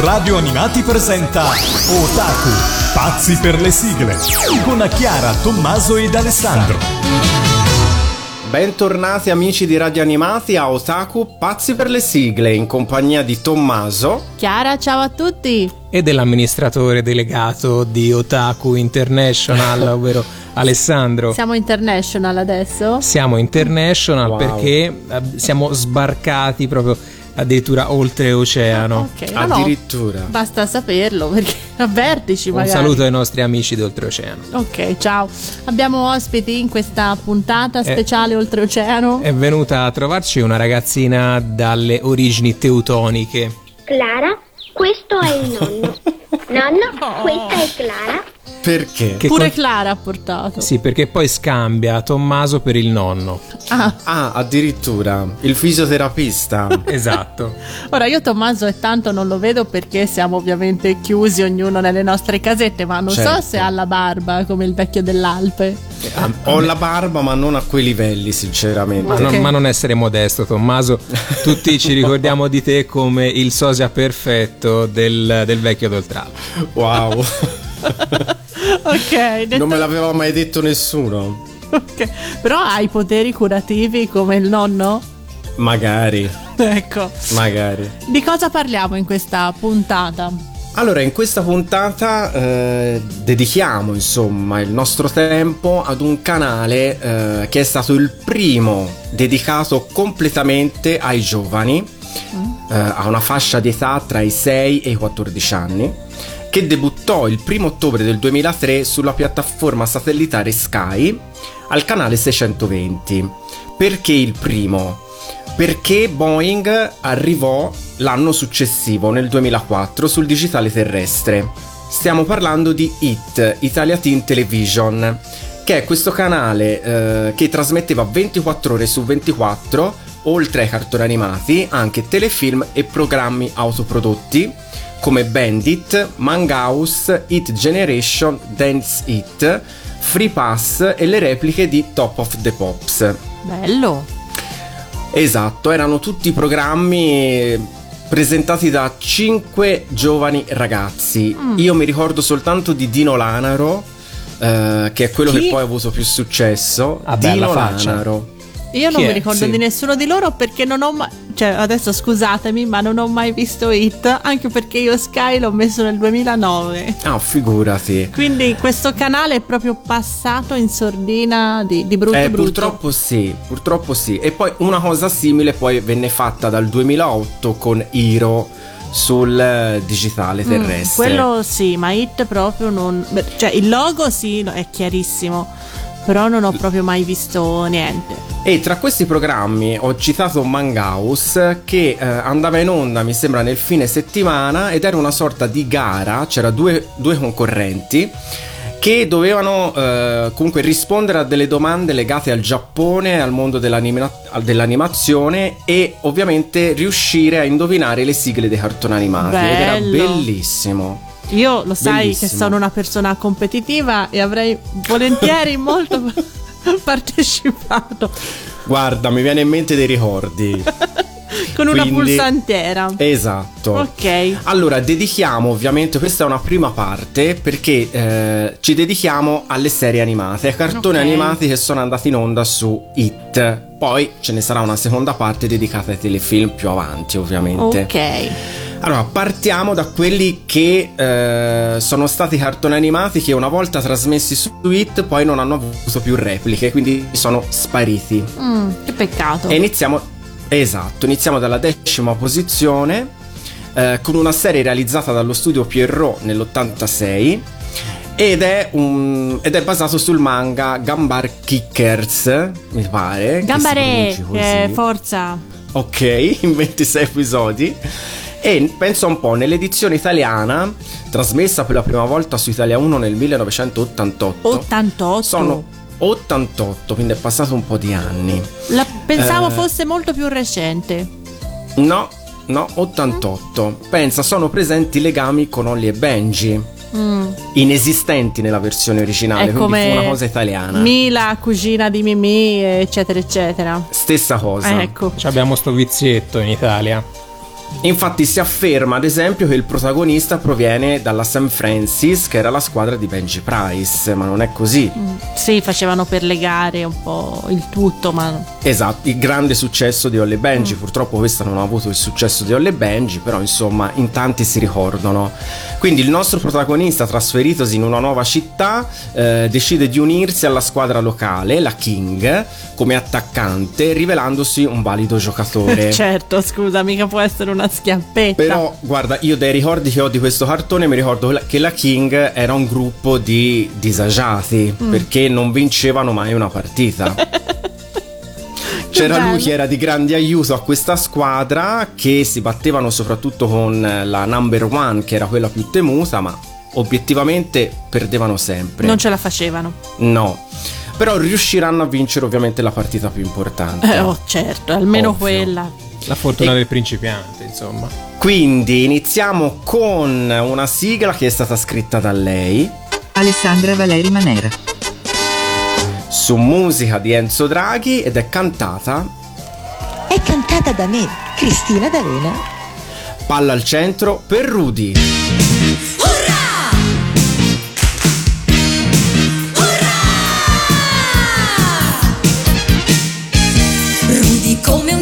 Radio Animati presenta Otaku, pazzi per le sigle, con Chiara, Tommaso ed Alessandro. Bentornati amici di Radio Animati a Otaku, pazzi per le sigle, in compagnia di Tommaso. Chiara, ciao a tutti! E dell'amministratore delegato di Otaku International, ovvero Alessandro. Siamo international adesso? Siamo international Wow. perché eh, siamo sbarcati proprio addirittura oltreoceano. Ok, no, no, Addirittura. basta saperlo perché avvertici Un magari. saluto ai nostri amici d'oltreoceano. Ok, ciao. Abbiamo ospiti in questa puntata Eh. speciale oltreoceano. È venuta a trovarci una ragazzina dalle origini teutoniche. Clara, questo è il nonno. Nonno, questa è Clara. Perché? Che Pure con- Clara ha portato. Sì, perché poi scambia Tommaso per il nonno. Ah, Ah, addirittura. Il fisioterapista. Esatto. ora io Tommaso e tanto non lo vedo perché siamo ovviamente chiusi ognuno nelle nostre casette, ma non so Certo. se ha la barba come il vecchio dell'Alpe. Ho la barba, ma non a quei livelli, sinceramente. Ma, non, ma non essere modesto, Tommaso. Tutti ci ricordiamo di te come il sosia perfetto del, del vecchio d'Oltralpe. Wow. ok, detto- non me l'aveva mai detto nessuno. ok. Però hai poteri curativi come il nonno? Magari, Ecco. magari. Di cosa parliamo in questa puntata? Allora, in questa puntata eh, dedichiamo insomma il nostro tempo ad un canale eh, che è stato il primo dedicato completamente ai giovani, eh, a una fascia di età tra i 6 e i 14 anni, che debuttò il 1 ottobre del 2003 sulla piattaforma satellitare Sky al canale 620. Perché il primo? Perché Boeing arrivò l'anno successivo, nel 2004, sul digitale terrestre. Stiamo parlando di IT, Italia Teen Television, che è questo canale eh, che trasmetteva 24 ore su 24, oltre ai cartoni animati, anche telefilm e programmi autoprodotti come Bandit, Mangaus, Hit Generation, Dance It, Free Pass e le repliche di Top of the Pops. Bello. Esatto, erano tutti programmi presentati da cinque giovani ragazzi. Mm. Io mi ricordo soltanto di Dino Lanaro, eh, che è quello Chi? che poi ha avuto più successo. Ah, Dino. Lanaro. Io non Chi mi è? ricordo Sì. di nessuno di loro perché non ho mai. Cioè, adesso scusatemi, ma non ho mai visto Hit. Anche perché io Sky l'ho messo nel 2009. Ah, figurati. Quindi questo canale è proprio passato in sordina di, di brutto Eh, brutto. purtroppo sì, purtroppo sì. E poi una cosa simile poi venne fatta dal 2008 con Hiro sul eh, digitale Mm, terrestre. quello sì, ma Hit proprio non. Cioè, il logo sì, è chiarissimo. Però non ho proprio mai visto niente. E tra questi programmi ho citato Mangaus che eh, andava in onda mi sembra nel fine settimana ed era una sorta di gara, c'era due, due concorrenti che dovevano eh, comunque rispondere a delle domande legate al Giappone, al mondo dell'anima- dell'animazione e ovviamente riuscire a indovinare le sigle dei cartoni animati. Ed era Bello. bellissimo. Io lo sai Bellissimo. che sono una persona competitiva e avrei volentieri molto partecipato Guarda, mi viene in mente dei ricordi. con una Quindi- pulsantiera. Esatto. Ok. Allora, dedichiamo ovviamente, questa è una prima parte perché eh, ci dedichiamo alle serie animate, ai cartoni Ok. animati che sono andati in onda su It. Poi ce ne sarà una seconda parte dedicata ai telefilm più avanti, ovviamente. Ok. Allora, partiamo da quelli che eh, sono stati cartoni animati che una volta trasmessi su It poi non hanno avuto più repliche, quindi sono spariti. Mm, che peccato. E iniziamo, esatto, iniziamo dalla decima posizione eh, con una serie realizzata dallo studio Pierrot nell'86 ed è, un, ed è basato sul manga Gambar Kickers, mi pare. Gambare, eh, forza. Ok, in 26 episodi. E pensa un po', nell'edizione italiana, trasmessa per la prima volta su Italia 1 nel 1988, 88. sono 88, quindi è passato un po' di anni. La- pensavo Eh. fosse molto più recente. No, no, 88. Pensa, sono presenti legami con Holly e Benji. Mm. Inesistenti nella versione originale, È quindi come fu una cosa italiana. Mila, cugina di Mimì, eccetera, eccetera. Stessa cosa. Ecco. Ci abbiamo sto vizietto in Italia. Infatti si afferma ad esempio che il protagonista proviene dalla St. Francis, che era la squadra di Benji Price, ma non è così. Mm, sì, facevano per legare un po' il tutto, ma... Esatto, il grande successo di Olle Benji, mm. purtroppo questa non ha avuto il successo di Olle Benji, però insomma in tanti si ricordano. Quindi il nostro protagonista, trasferitosi in una nuova città, eh, decide di unirsi alla squadra locale, la King, come attaccante, rivelandosi un valido giocatore. certo, scusa, mica può essere una schiappetta. Però, guarda, io dai ricordi che ho di questo cartone mi ricordo che la King era un gruppo di disagiati mm. perché non vincevano mai una partita. C'era lui che era di grande aiuto a questa squadra che si battevano soprattutto con la number one che era quella più temuta, ma obiettivamente perdevano sempre. Non ce la facevano. No. Però riusciranno a vincere ovviamente la partita più importante. Eh, oh, certo, almeno Ovvio. quella. La fortuna e... del principiante, insomma. Quindi iniziamo con una sigla che è stata scritta da lei. Alessandra Valeri Manera. Su musica di Enzo Draghi ed è cantata. È cantata da me, Cristina D'Arena. Palla al centro per Rudy.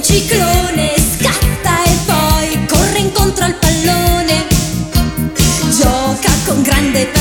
ciclone Con grande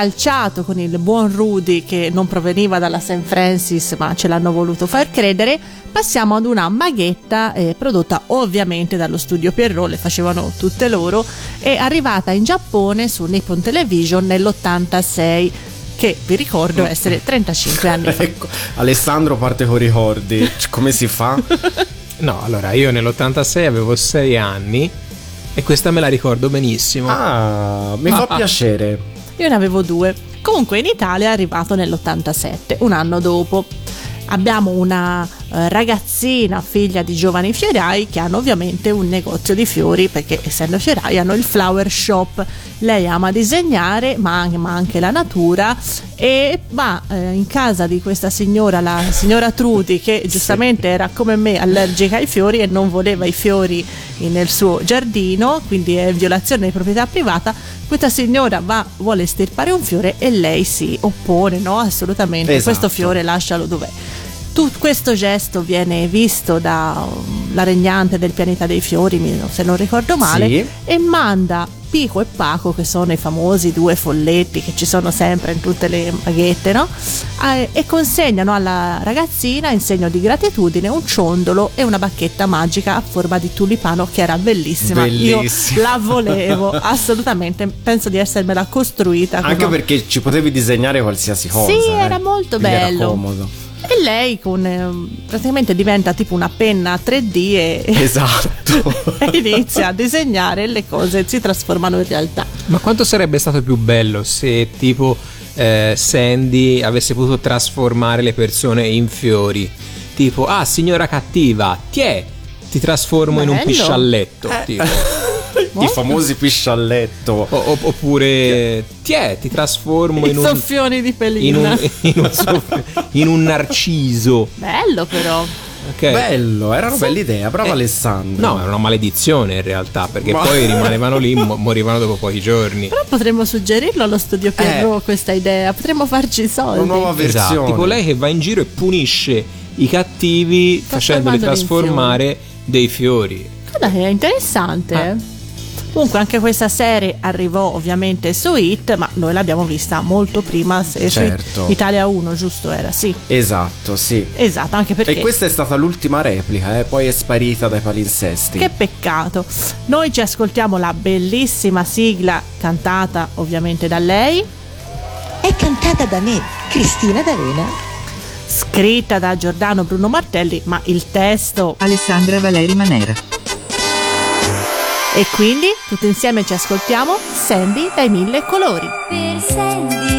calciato con il buon Rudy che non proveniva dalla St. Francis ma ce l'hanno voluto far credere, passiamo ad una maghetta eh, prodotta ovviamente dallo studio Pierrot, le facevano tutte loro, e arrivata in Giappone su Nippon Television nell'86 che vi ricordo essere 35 anni fa. Ecco, Alessandro parte con i ricordi. Come si fa? No, allora io nell'86 avevo 6 anni e questa me la ricordo benissimo. Ah, mi fa piacere. Io ne avevo due. Comunque in Italia è arrivato nell'87, un anno dopo. Abbiamo una eh, ragazzina, figlia di giovani fiorai, che hanno ovviamente un negozio di fiori, perché essendo fiorai hanno il flower shop. Lei ama disegnare, ma anche, ma anche la natura, e va eh, in casa di questa signora, la signora Trudy, che giustamente era come me allergica ai fiori e non voleva i fiori nel suo giardino, quindi è violazione di proprietà privata. Questa signora va, vuole estirpare un fiore e lei si oppone, no? Assolutamente, Esatto. questo fiore lascialo dov'è. Tu- questo gesto viene visto dalla regnante del pianeta dei fiori, se non ricordo male, Sì. e manda Pico e Paco, che sono i famosi due folletti che ci sono sempre in tutte le maghette, no? Eh, e consegnano alla ragazzina in segno di gratitudine un ciondolo e una bacchetta magica a forma di tulipano che era bellissima. Bellissima. Io la volevo assolutamente, penso di essermela costruita. Anche perché ci potevi disegnare qualsiasi cosa. Sì, eh. era molto Quindi era bello. comodo. E lei con ehm, praticamente diventa tipo una penna 3D e, Esatto. e inizia a disegnare e le cose si trasformano in realtà. Ma quanto sarebbe stato più bello se tipo eh, Sandy avesse potuto trasformare le persone in fiori? Tipo, ah signora cattiva, ti è, ti trasformo in un Bello. piscialletto. tipo. I famosi piscialletto. O- oppure, ti è, ti trasformo I in un... soffioni di In pelina. un, in, un soff- in un narciso. Bello però. Ok. Bello, era una bella idea. Bravo Eh, Alessandro. No, era una maledizione in realtà, perché Ma- poi rimanevano lì, mo- morivano dopo pochi giorni. Però potremmo suggerirlo allo studio Pierrot questa idea, potremmo farci i soldi. Una nuova versione. Esatto, tipo lei che va in giro e punisce i cattivi facendoli in trasformare dei fiori. Guarda che è interessante. Ah. Comunque anche questa serie arrivò ovviamente su Hit, ma noi l'abbiamo vista molto prima se- su Certo. Italia 1, giusto era? Sì. Esatto, sì. Esatto, anche perché E questa è stata l'ultima replica, eh, poi è sparita dai palinsesti. Che peccato. Noi ci ascoltiamo la bellissima sigla cantata ovviamente da lei, È cantata da me, Cristina D'Avena. scritta da Giordano Bruno Martelli, ma il testo Alessandra Valeri Manera. E quindi tutti insieme ci ascoltiamo Sandy dai mille colori. Per Sandy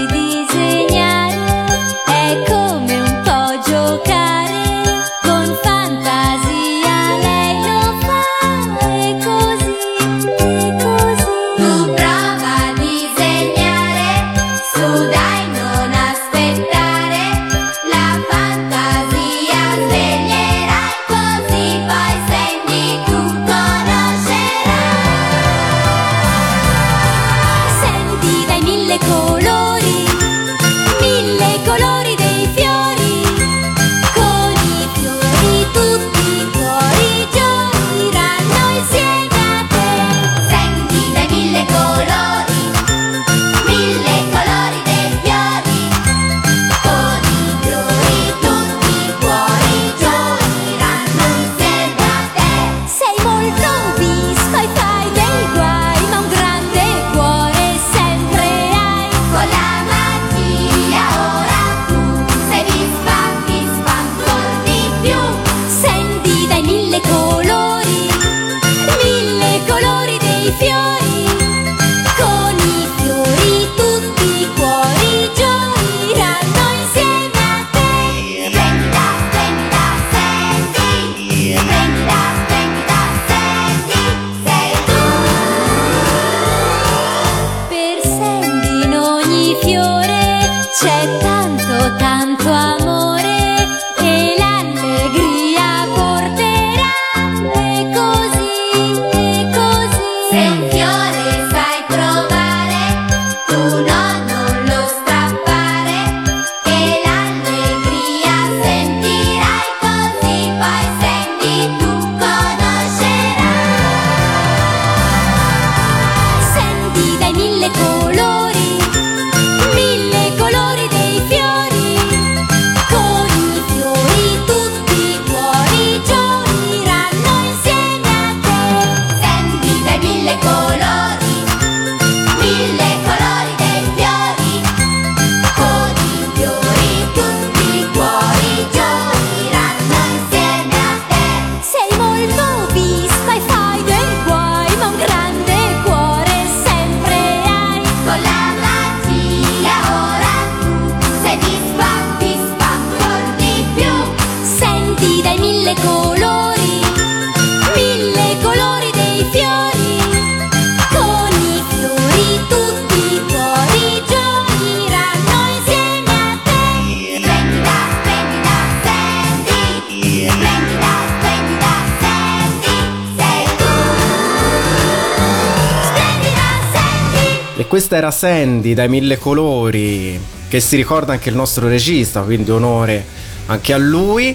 questa era Sandy dai mille colori, che si ricorda anche il nostro regista, quindi onore anche a lui.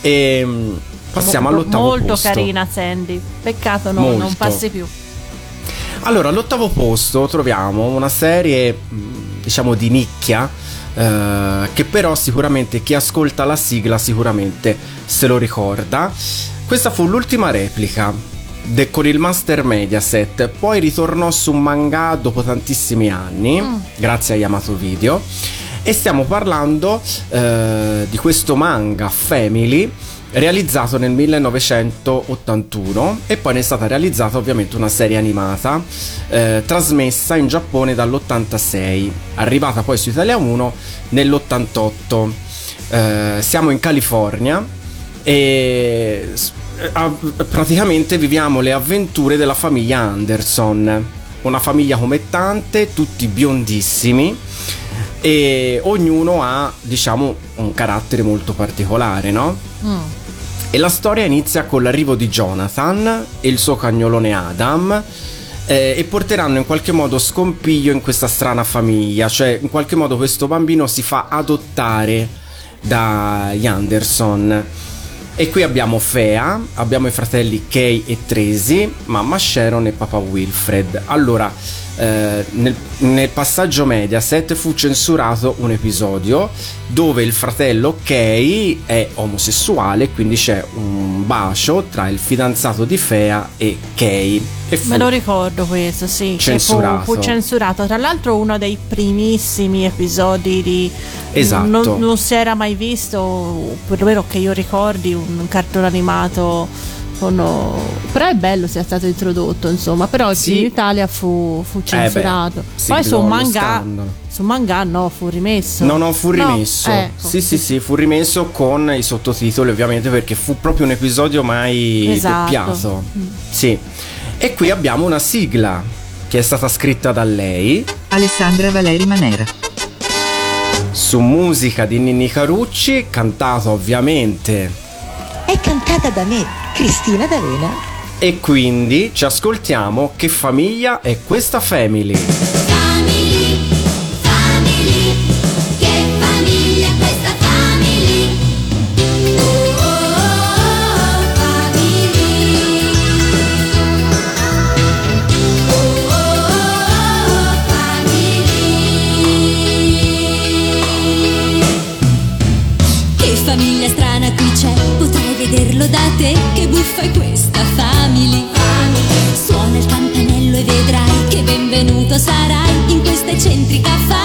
E mm, passiamo Mo- all'ottavo Molto posto. carina Sandy. Peccato no- non Molto. passi più. Allora, all'ottavo posto troviamo una serie, mh, diciamo, di nicchia, eh, che però sicuramente chi ascolta la sigla sicuramente se lo ricorda. Questa fu l'ultima replica de- con il Master Mediaset, poi ritornò su manga dopo tantissimi anni, grazie a Yamato Video. E stiamo parlando eh, di questo manga Family realizzato nel 1981 e poi ne è stata realizzata ovviamente una serie animata eh, trasmessa in Giappone dall'86 arrivata poi su Italia 1 nell'88 Eh, siamo in California e a- praticamente viviamo le avventure della famiglia Anderson una famiglia come tante tutti biondissimi e ognuno ha diciamo un carattere molto particolare no? Mm. E la storia inizia con l'arrivo di Jonathan e il suo cagnolone Adam eh, e porteranno in qualche modo scompiglio in questa strana famiglia, cioè in qualche modo questo bambino si fa adottare dagli Anderson. E qui abbiamo Fea, abbiamo i fratelli Kay e Tracy, mamma Sharon e papà Wilfred. Allora, eh, nel, nel passaggio Mediaset fu censurato un episodio dove il fratello Kay è omosessuale, quindi c'è un bacio tra il fidanzato di Fea e Kay. E Me lo ricordo questo, sì. Censurato. Fu, fu censurato. Tra l'altro uno dei primissimi episodi di... Esatto. Non, non si era mai visto, perlomeno che io ricordi, un cartone animato con... Però è bello sia stato introdotto, insomma. Però Sì. in Italia fu, fu censurato. Eh beh, sì, Poi su manga... Su manga no, fu rimesso. No, no, fu rimesso. ecco. Sì, sì, sì, fu rimesso con i sottotitoli, ovviamente, perché fu proprio un episodio mai Esatto. doppiato. Sì. E qui abbiamo una sigla che è stata scritta da lei Alessandra Valeri Manera. su musica di Ninni Carucci, cantata ovviamente. È cantata da me, Cristina D'Avena. E quindi ci ascoltiamo che famiglia è questa family. Questa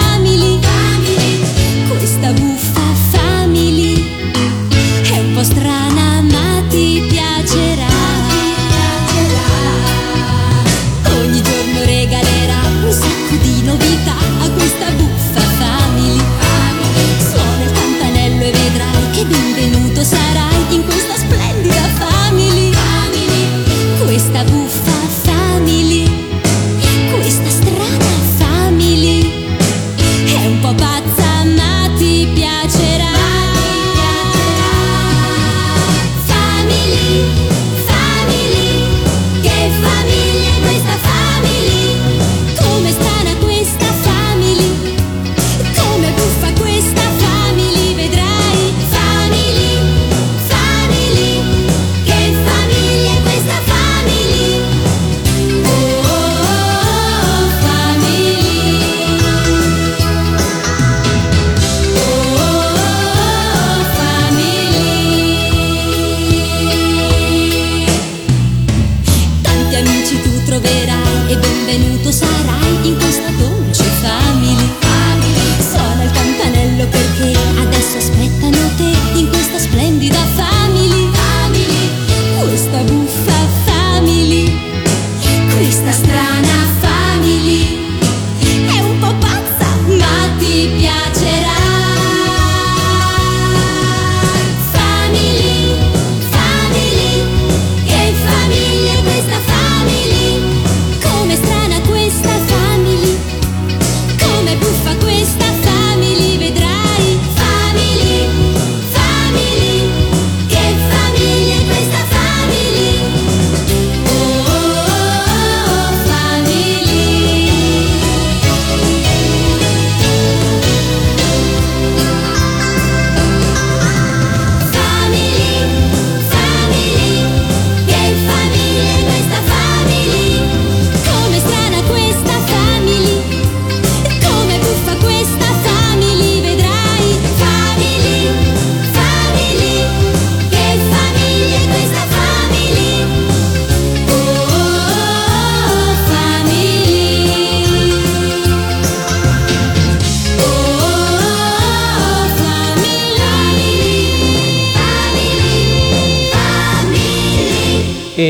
benvenuto sarai.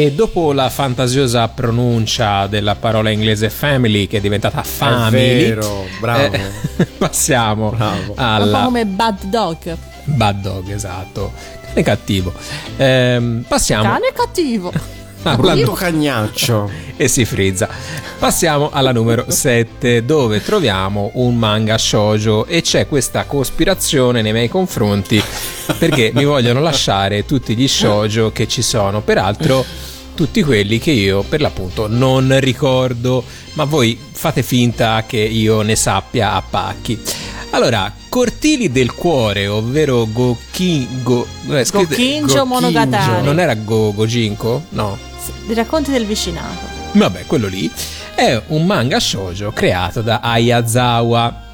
E dopo la fantasiosa pronuncia della parola inglese family, che è diventata family, vero, bravo. eh, passiamo Bravo. Un po' alla come Bad Dog. bad dog, esatto. Cane cattivo. Ehm, passiamo Cane cattivo. alla Brutto cagnaccio. e si frizza. Passiamo alla numero 7 dove troviamo un manga shoujo e c'è questa cospirazione nei miei confronti perché mi vogliono lasciare tutti gli shoujo che ci sono, peraltro tutti quelli che io per l'appunto non ricordo, ma voi fate finta che io ne sappia a pacchi. Allora, Cortili del cuore, ovvero Gokin, go, eh, scrivete- Gokinjo Monogatari. non era Go, Gojinko? No. I racconti del vicinato. Vabbè, quello lì è un manga shoujo creato da Ayazawa.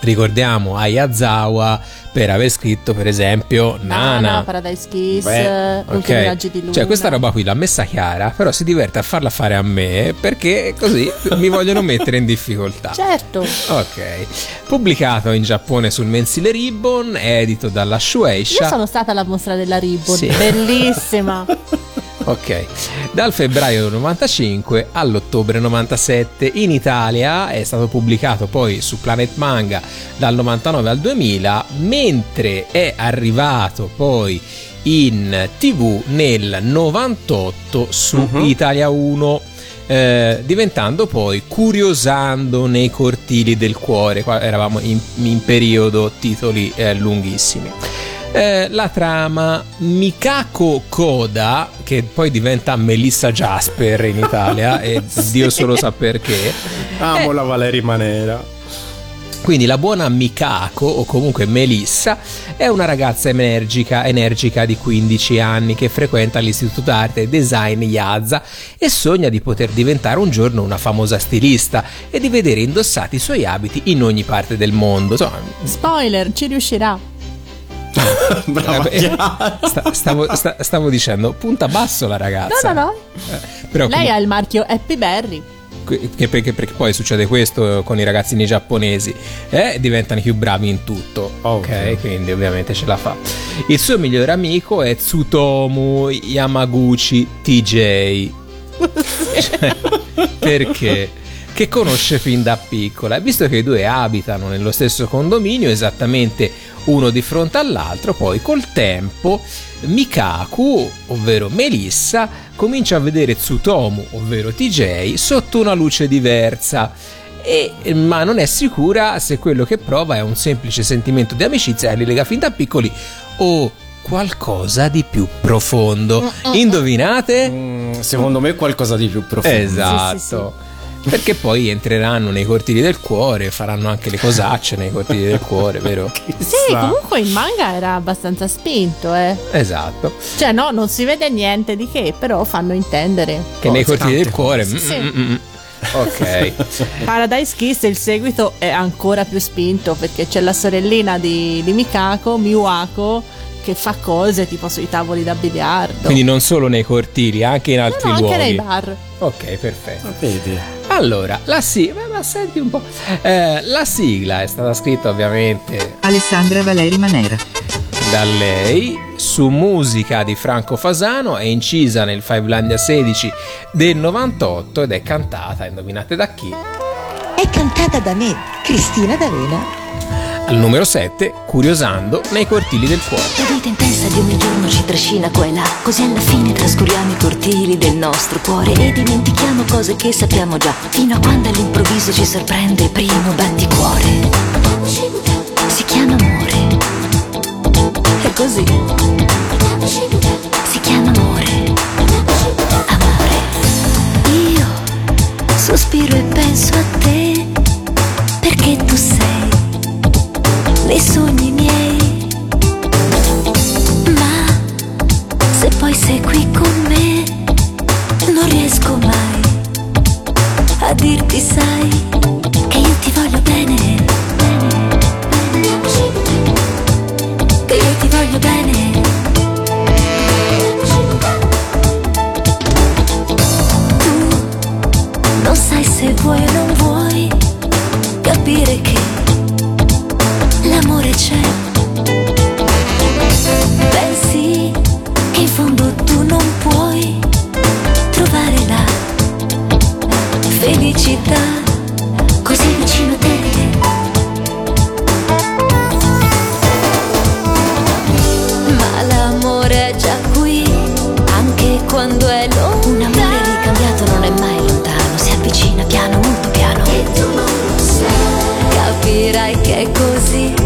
Ricordiamo Ayazawa per aver scritto, per esempio, Nana. Paradise Kiss, Beh, Ultimi Ok, raggi di luna. cioè questa roba qui l'ha messa chiara, però si diverte a farla fare a me perché così mi vogliono mettere in difficoltà. Certo. Ok, pubblicato in Giappone sul mensile Ribbon, edito dalla Io Shueisha. sono stata alla mostra della Ribbon, Sì. bellissima. Ok, dal febbraio 95 all'ottobre 97 in Italia è stato pubblicato poi su Planet Manga dal 99 al 2000, mentre è arrivato poi in tv nel 98 su Italia 1. eh, diventando poi curiosando nei cortili del cuore. Qua eravamo in, in periodo titoli eh, lunghissimi eh, la trama Mikako Koda, che poi diventa Melissa Jasper in Italia, e Dio solo sa perché. Amo la Valeri Manera. Quindi la buona Mikako, o comunque Melissa, è una ragazza energica, energica di 15 anni che frequenta l'Istituto d'Arte e Design Yaza e sogna di poter diventare un giorno una famosa stilista e di vedere indossati i suoi abiti in ogni parte del mondo. Insomma, Spoiler, ci riuscirà. Brava eh, sta- stavo, sta- stavo dicendo, punta basso la No, ragazza. no, no. Però Lei comunque- ha il marchio Happy Berry. Che perché, perché poi succede questo con i ragazzini giapponesi eh, diventano più bravi in tutto. Ok quindi ovviamente ce la fa. Il suo migliore amico è Tsutomu Yamaguchi TJ Cioè, perché? Che conosce fin da piccola. E visto che i due abitano nello stesso condominio esattamente uno di fronte all'altro poi col tempo Mikaku ovvero Melissa comincia a vedere Tsutomu ovvero TJ sotto una luce diversa e, ma non è sicura se quello che prova è un semplice sentimento di amicizia che li lega fin da piccoli o qualcosa di più profondo indovinate? Mm, secondo me qualcosa di più profondo. Esatto. Sì, sì, Perché poi entreranno nei cortili del cuore, faranno anche le cosacce nei cortili del cuore, vero? Sì, comunque il manga era abbastanza spinto, eh. Esatto. Cioè, no, non si vede niente di che, però fanno intendere. Che nei cortili del cuore. cose, sì. mm, mm, mm. Ok. Paradise Kiss, il seguito è ancora più spinto perché c'è la sorellina di, di Mikako, Miwako, che fa cose tipo sui tavoli da biliardo. Quindi non solo nei cortili, anche in no, altri no, anche luoghi. nei bar. Ok, perfetto. Vedi? Allora, la sigla, ma senti un po'. Eh, la sigla è stata scritta ovviamente Alessandra Valeri Manera. da lei su musica di Franco Fasano, è incisa nel Fivelandia 16 del 98 ed è cantata, indovinate da chi? È cantata da me, Cristina D'Avena. Al numero 7, Curiosando nei cortili del cuore. La vita intensa di ogni giorno ci trascina qua e là, così alla fine trascuriamo i cortili del nostro cuore e dimentichiamo cose che sappiamo già, fino a quando all'improvviso ci sorprende il primo batticuore. Si chiama amore. È così. Si chiama amore. Amore. Io sospiro e penso a te perché tu sei nei sogni miei. Ma se poi sei qui con me, non riesco mai a dirti, sai, che io ti voglio bene. Che io ti voglio bene. Tu non sai se vuoi o non vuoi capire che felice. Pensi che in fondo tu non puoi trovare la felicità così vicino a te. Ma l'amore è già qui, anche quando è lontano. Un amore ricambiato non è mai lontano, si avvicina piano, molto piano. E tu non lo sai. Capirai che è così.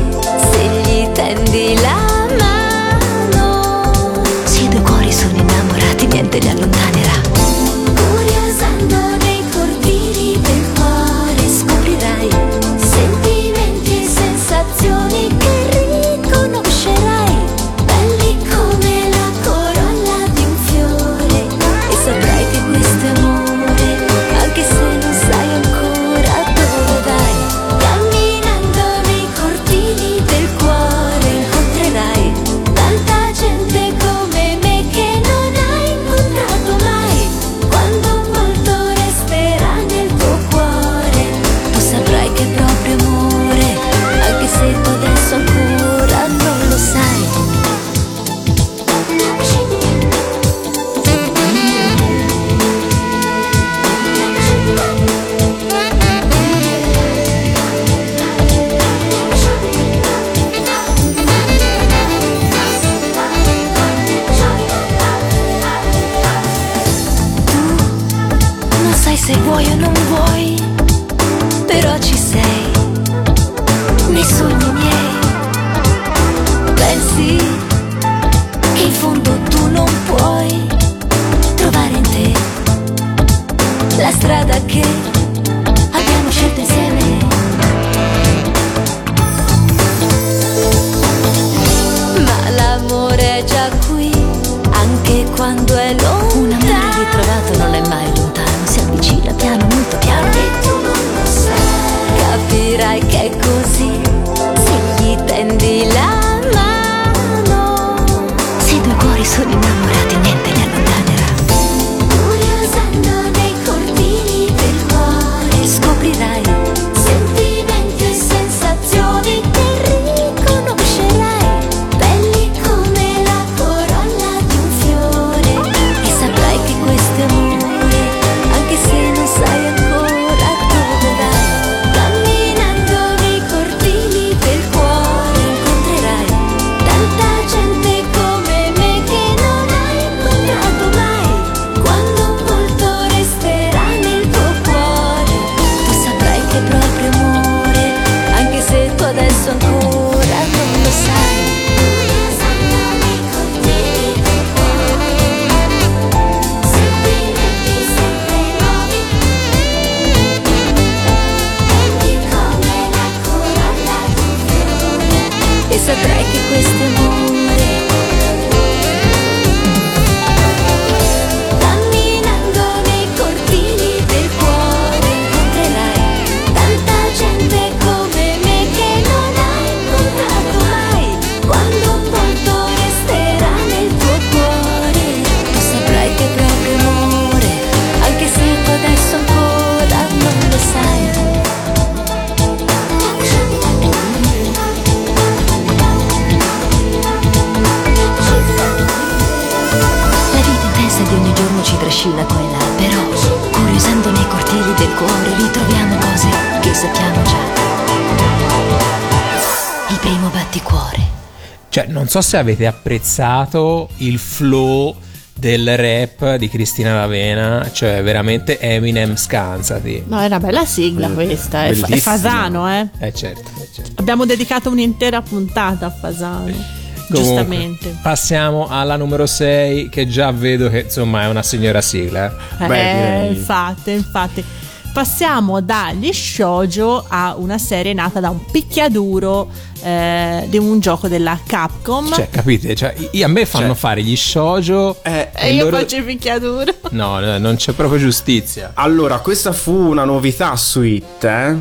Non so se avete apprezzato il flow del rap di Cristina Lavena, cioè veramente Eminem scansati. No, è una bella sigla questa. È, è. Fasano, eh. Eh certo, eh, certo. Abbiamo dedicato un'intera puntata a Fasano. Comunque, Giustamente. Passiamo alla numero 6 che già vedo che insomma è una signora sigla. eh. Eh, infatti, infatti. Passiamo dagli shoujo a una serie nata da un picchiaduro eh, di un gioco della Capcom. Cioè, capite? Cioè, i- a me fanno Cioè- fare gli shoujo Eh, e io loro- faccio il picchiaduro. No, no, non c'è proprio giustizia. Allora, questa fu una novità su It, eh?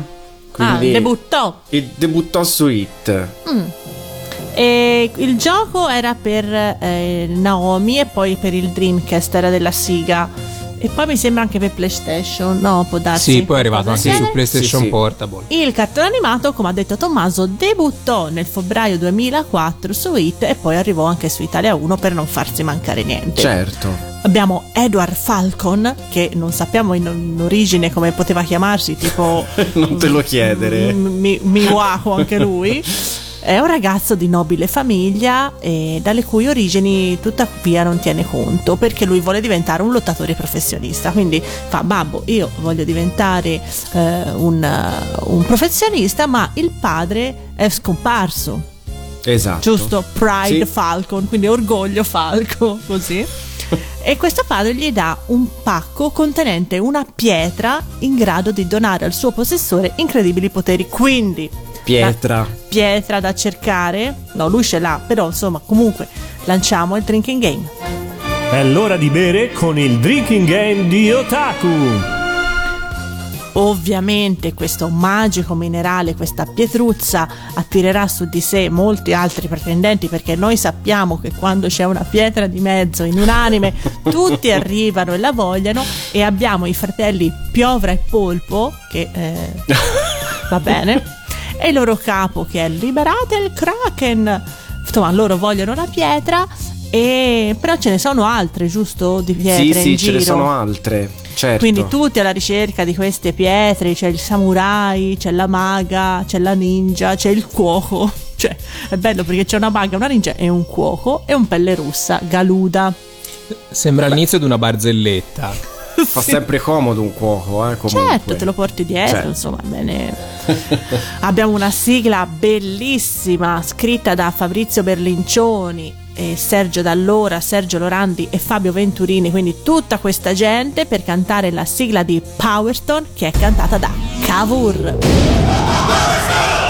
Quindi Ah, debuttò. il- debuttò su It. E il gioco era per eh, Naomi e poi per il Dreamcast, era della Siga. E poi mi sembra anche per PlayStation. No, può darsi. Sì, poi è arrivato anche su. PlayStation Sì, sì. Portable. Il cartone animato, come ha detto Tommaso, debuttò nel febbraio 2004 su It e poi arrivò anche su Italia 1 per non farsi mancare niente. Certo. Abbiamo Edward Falcon, che non sappiamo in, in origine come poteva chiamarsi, tipo... Non te lo chiedere. M- Mi- Miwako anche lui. È un ragazzo di nobile famiglia e dalle cui origini tuttavia non tiene conto perché lui vuole diventare un lottatore professionista. Quindi fa babbo, io voglio diventare eh, un, un professionista, ma il padre è scomparso. Esatto. Giusto? Pride Sì. Falcon, quindi orgoglio Falco, così. E questo padre gli dà un pacco contenente una pietra in grado di donare al suo possessore incredibili poteri. Quindi Pietra. pietra da cercare. No, lui ce l'ha, però insomma, comunque lanciamo il drinking game. È l'ora di bere con il drinking game di Otaku. Ovviamente questo magico minerale, questa pietruzza, attirerà su di sé molti altri pretendenti perché noi sappiamo che quando c'è una pietra di mezzo in un anime tutti arrivano e la vogliono e abbiamo i fratelli Piovra e Polpo che eh, va bene e il loro capo che è liberate il Kraken. Insomma, loro vogliono la pietra e però ce ne sono altre, giusto? Di pietre Sì, in sì, ce giro. ne sono altre. Certo. Quindi tutti alla ricerca di queste pietre, c'è il samurai, c'è la maga, c'è la ninja, c'è il cuoco. Cioè, è bello perché c'è una maga, una ninja e un cuoco e un pelle russa, Galuda. Sembra l'inizio di una barzelletta. Fa sempre comodo un cuoco, eh, comunque. Certo, te lo porti dietro, Certo. insomma, bene. Abbiamo una sigla bellissima scritta da Fabrizio Berlincioni e Sergio Dallora, Sergio Lorandi e Fabio Venturini, quindi tutta questa gente per cantare la sigla di Powerstone che è cantata da Cavour. Sembra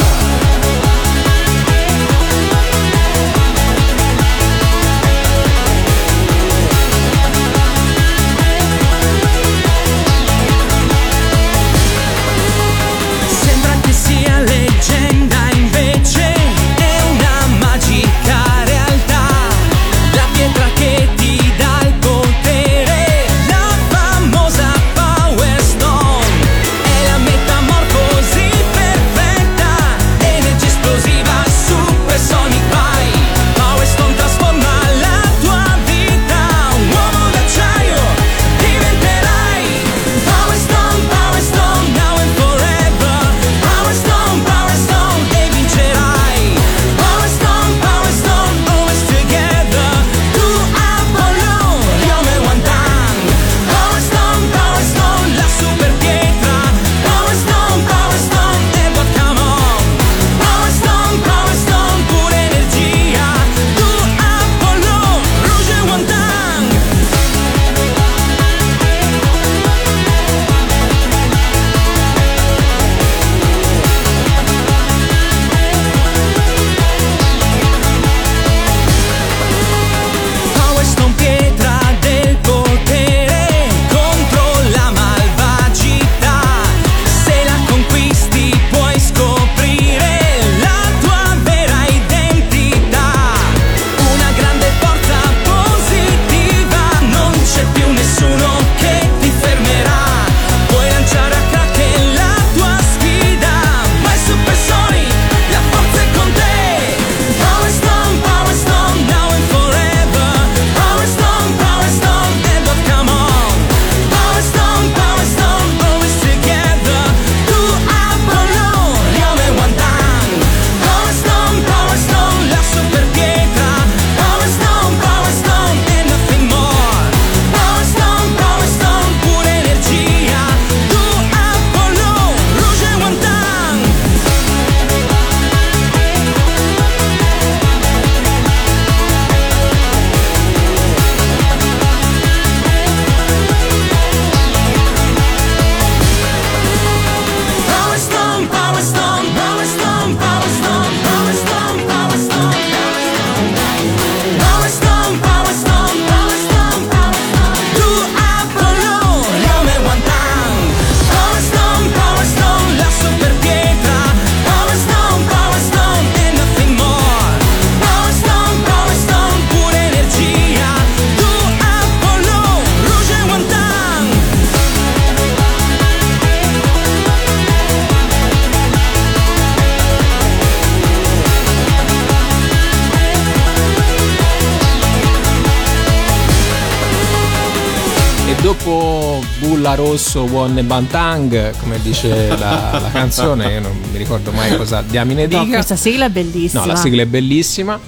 One Bantang, come dice la, la canzone, io non mi ricordo mai cosa diamine No, dica. questa sigla è bellissima. No, la sigla è bellissima.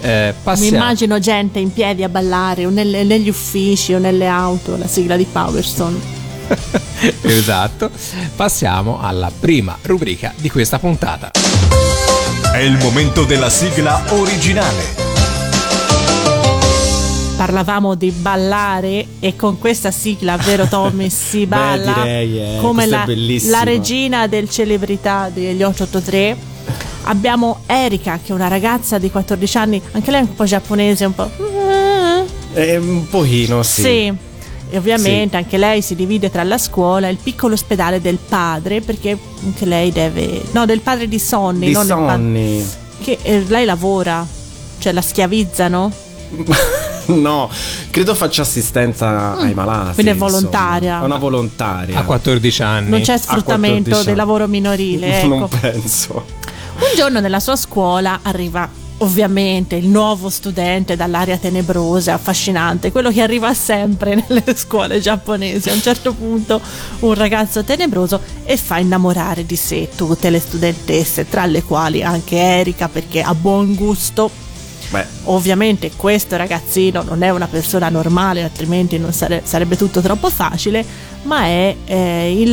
Eh, Mi immagino gente in piedi a ballare o nelle- negli uffici o nelle auto la sigla di Powerstone. esatto. Passiamo alla prima rubrica di questa puntata. È il momento della sigla originale. Parlavamo di ballare e con questa sigla, vero Tommy, si Beh, balla direi, eh, come la, la regina del celebrità degli 883. Abbiamo Erika che è una ragazza di 14 anni, anche lei è un po' giapponese, un po'... Eh, un pochino, sì. Sì. E ovviamente anche lei si divide tra la scuola e il piccolo ospedale del padre, perché anche lei deve. No, del padre di Sonny, Di. Sonny. Che eh, lei lavora, cioè la schiavizzano. No, credo faccia assistenza ai malati. Mm. Quindi è insomma. volontaria. È una volontaria. A 14 anni. Non c'è sfruttamento 14 del lavoro minorile. Non Ecco. penso. Un giorno nella sua scuola arriva ovviamente il nuovo studente dall'aria tenebrosa affascinante, quello che arriva sempre nelle scuole giapponesi. A un certo punto un ragazzo tenebroso e fa innamorare di sé tutte le studentesse, tra le quali anche Erika perché ha buon gusto. Beh, Ovviamente questo ragazzino non è una persona normale, altrimenti non sare- sarebbe tutto troppo facile, ma è eh, il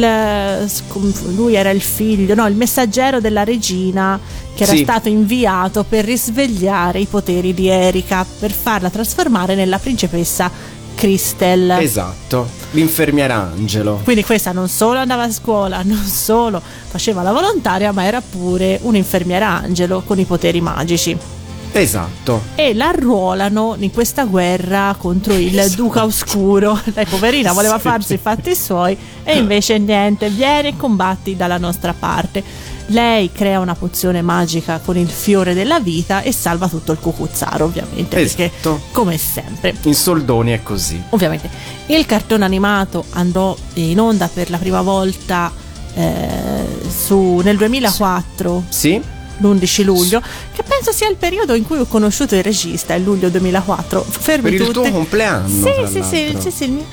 lui era il figlio, no, il messaggero della regina che era Sì. stato inviato per risvegliare i poteri di Erika, per farla trasformare nella principessa Cristel. esatto. L'infermiera Angelo. Quindi questa non solo andava a scuola, non solo faceva la volontaria, ma era pure un'infermiera angelo con i poteri magici. Esatto. e la arruolano in questa guerra contro il Duca Oscuro. Lei, poverina, voleva Sì. farsi i fatti suoi e invece niente, viene e combatti dalla nostra parte. Lei crea una pozione magica con il fiore della vita e salva tutto il cucuzzaro, ovviamente, perché Esatto. come sempre. In soldoni è così. Ovviamente il cartone animato andò in onda per la prima volta eh, su- nel 2004 Sì? L'11 luglio, che penso sia il periodo in cui ho conosciuto il regista, il luglio 2004. Fermi Per il tutti. tuo compleanno, Sì, sì, sì, sì, sì, il mio.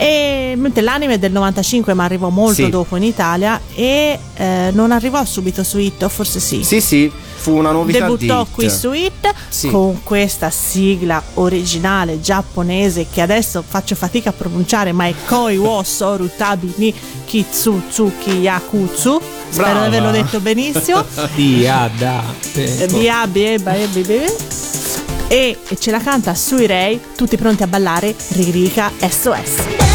E mentre l'anime è del 95, ma arrivò molto Sì. dopo in Italia e eh, non arrivò subito su Hit, forse sì. Sì, sì, fu una novità Debuttò di qui su Hit Sì. con questa sigla originale giapponese che adesso faccio fatica a pronunciare, ma è Koi wo soru tabi ni kitsutsuki yakutsu. Spero di Brava. averlo detto benissimo. Dia, da. Eh, Bia, bie, bae, bie, bie. e ce la canta Sui Rei, tutti pronti a ballare Ririka SOS.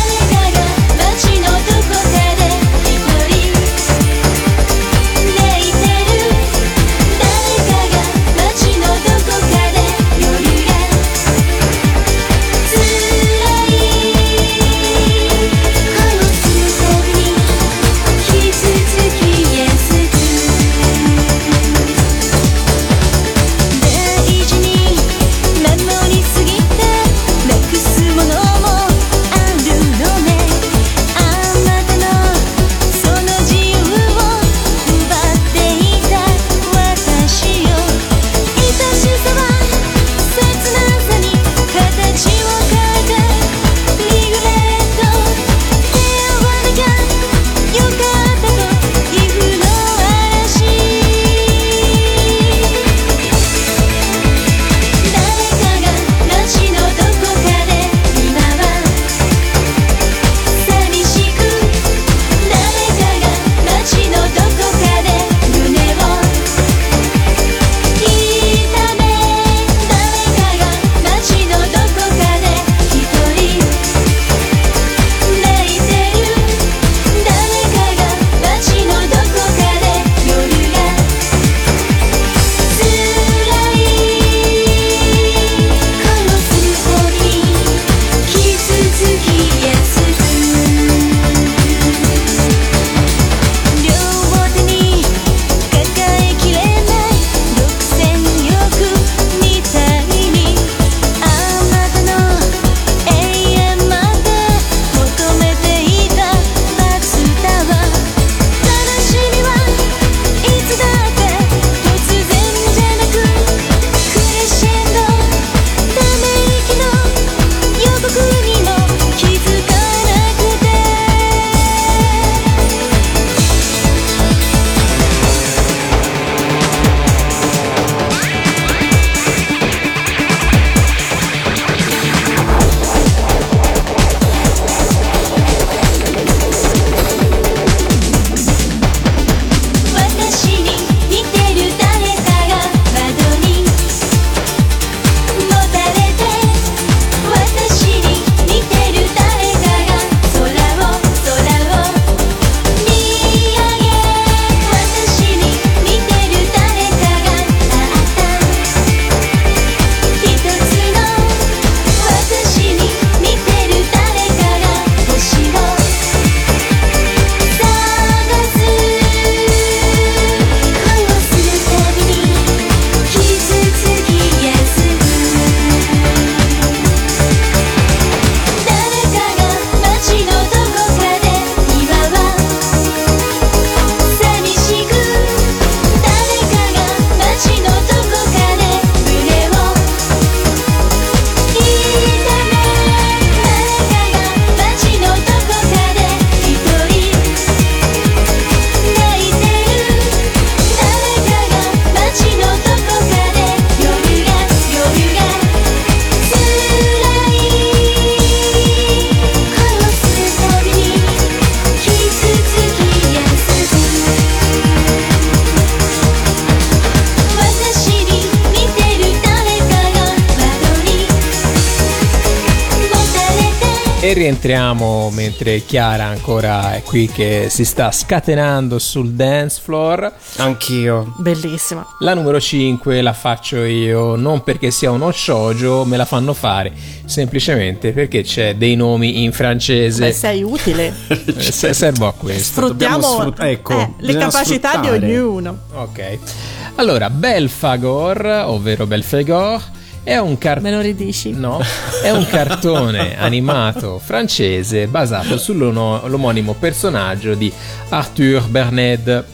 Rientriamo mentre Chiara ancora è qui che si sta scatenando sul dance floor. Anch'io. Bellissima. La numero 5 la faccio io, non perché sia uno shoujo, me la fanno fare, semplicemente perché c'è dei nomi in francese. Beh, sei utile. Eh, se- servo a questo. Sfruttiamo dobbiamo sfrut- ecco, eh, le capacità sfruttare. di ognuno. Ok. Allora, Belfagor, ovvero Belfagor, è un cartone. Me lo ridici? No, è un cartone animato francese basato sull'omonimo personaggio di Arthur Berned.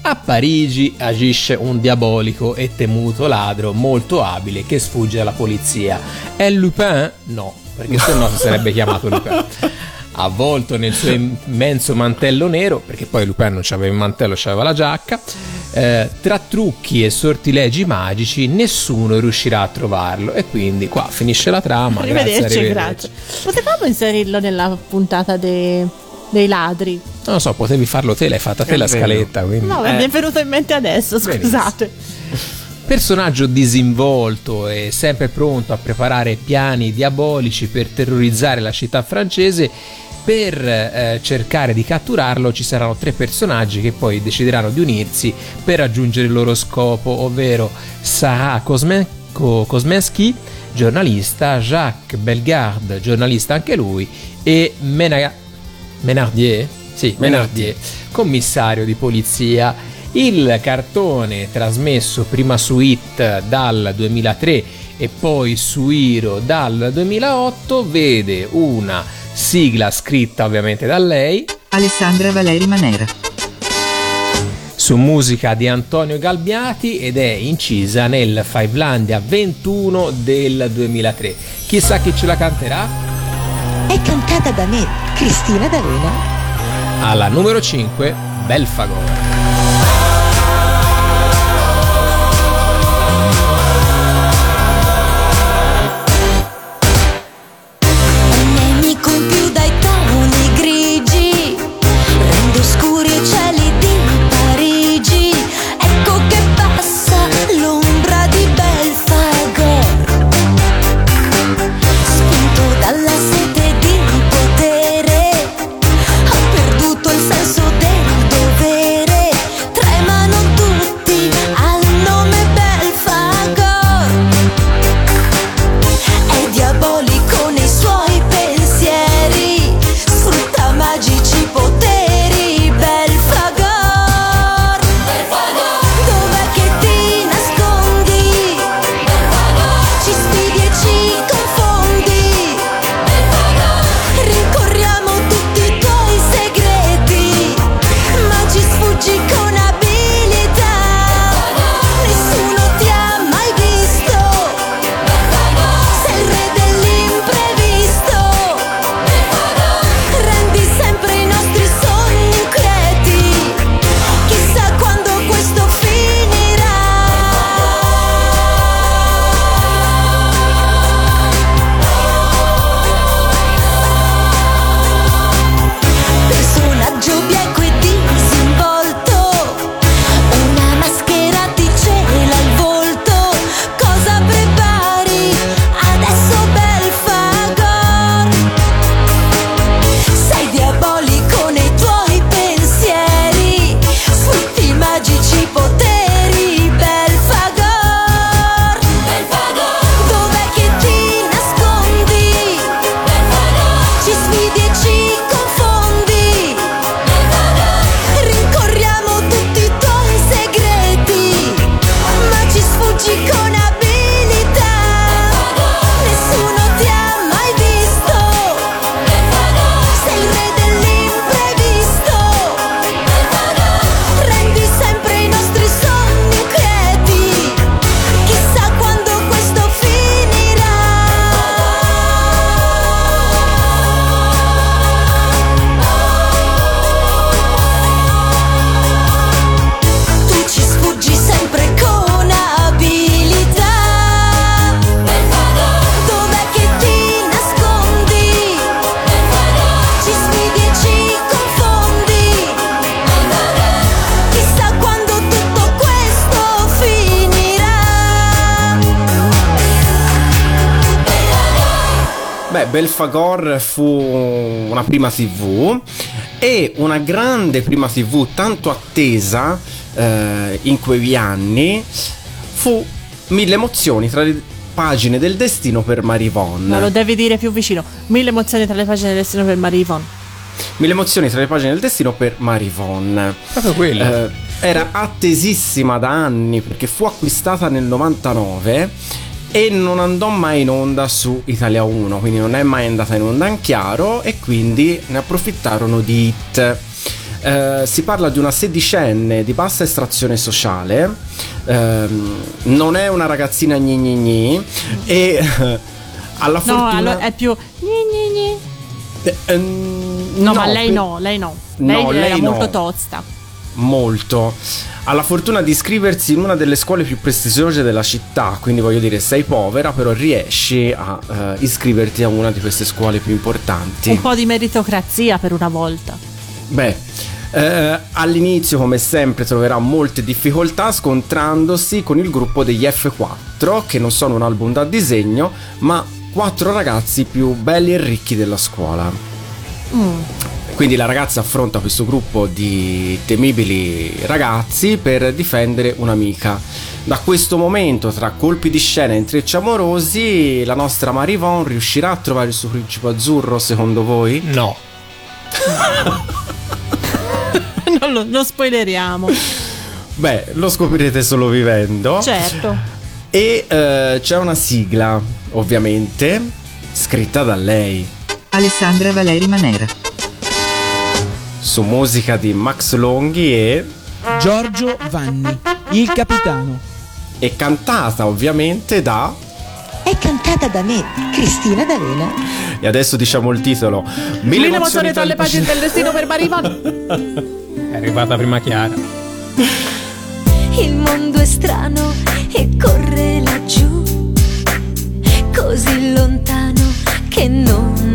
A Parigi agisce un diabolico e temuto ladro molto abile che sfugge alla polizia. È Lupin? No, perché se no si sarebbe chiamato Lupin. Avvolto nel suo immenso mantello nero, perché poi Lupin non aveva il mantello, aveva la giacca, eh, tra trucchi e sortilegi magici nessuno riuscirà a trovarlo e quindi qua finisce la trama. Arrivederci, grazie, grazie. Potevamo inserirlo nella puntata dei, dei ladri. Non lo so, potevi farlo te, l'hai fatta te È la vero. scaletta. Quindi. No, Eh. mi è venuto in mente adesso, scusate. Personaggio disinvolto e sempre pronto a preparare piani diabolici per terrorizzare la città francese. Per eh, cercare di catturarlo ci saranno tre personaggi che poi decideranno di unirsi per raggiungere il loro scopo, ovvero Sarah Kosmensky, giornalista, Jacques Bellegarde, giornalista anche lui, e Mena- Menardier, sì, Menardier, commissario di polizia. Il cartone trasmesso prima su It dal 2003 e poi su Iro dal 2008 vede una sigla scritta ovviamente da lei Alessandra Valeri Manera. su musica di Antonio Galbiati ed è incisa nel Fivelandia 21 del 2003. Chissà chi ce la canterà? È cantata da me, Cristina D'Avena. Alla numero 5, Belfagor. Belfagor fu una prima TV e una grande prima TV tanto attesa eh, in quegli anni fu Mille emozioni tra le pagine del destino per Marivon. No, lo devi dire più vicino. Mille emozioni tra le pagine del destino per Marivon. Mille emozioni tra le pagine del destino per Marivon. Proprio quello. Eh, era attesissima da anni perché fu acquistata nel 99 e non andò mai in onda su Italia 1, quindi non è mai andata in onda in chiaro e quindi ne approfittarono di Hit. Eh, si parla di una sedicenne di bassa estrazione sociale, ehm, non è una ragazzina gni gni gni e eh, alla No, fortuna... allora è più. gni gni gni. Eh, ehm, No, ma lei no, lei no. No, Lei, era lei no. molto tosta. Molto. Ha la fortuna di iscriversi in una delle scuole più prestigiose della città, quindi voglio dire, sei povera, però riesci a eh, iscriverti a una di queste scuole più importanti. Un po' di meritocrazia per una volta. Beh, eh, all'inizio, come sempre, troverà molte difficoltà scontrandosi con il gruppo degli F4, che non sono un album da disegno, ma quattro ragazzi più belli e ricchi della scuola. Quindi la ragazza affronta questo gruppo di temibili ragazzi per difendere un'amica. Da questo momento, tra colpi di scena e intrecci amorosi, la nostra Marivon riuscirà a trovare il suo principe azzurro, secondo voi? No. non, lo, non spoileriamo. Beh, lo scoprirete solo vivendo. Certo. E eh, c'è una sigla, ovviamente, scritta da lei, Alessandra Valeri Manera. Su musica di Max Longhi e, Giorgio Vanni, il capitano. e cantata ovviamente da... È cantata da me, Cristina D'Avena. E adesso diciamo il titolo. Mille, Mille emozioni tra le pagine del destino per Marivon. È arrivata prima Chiara. Il mondo è strano e corre laggiù, così lontano che non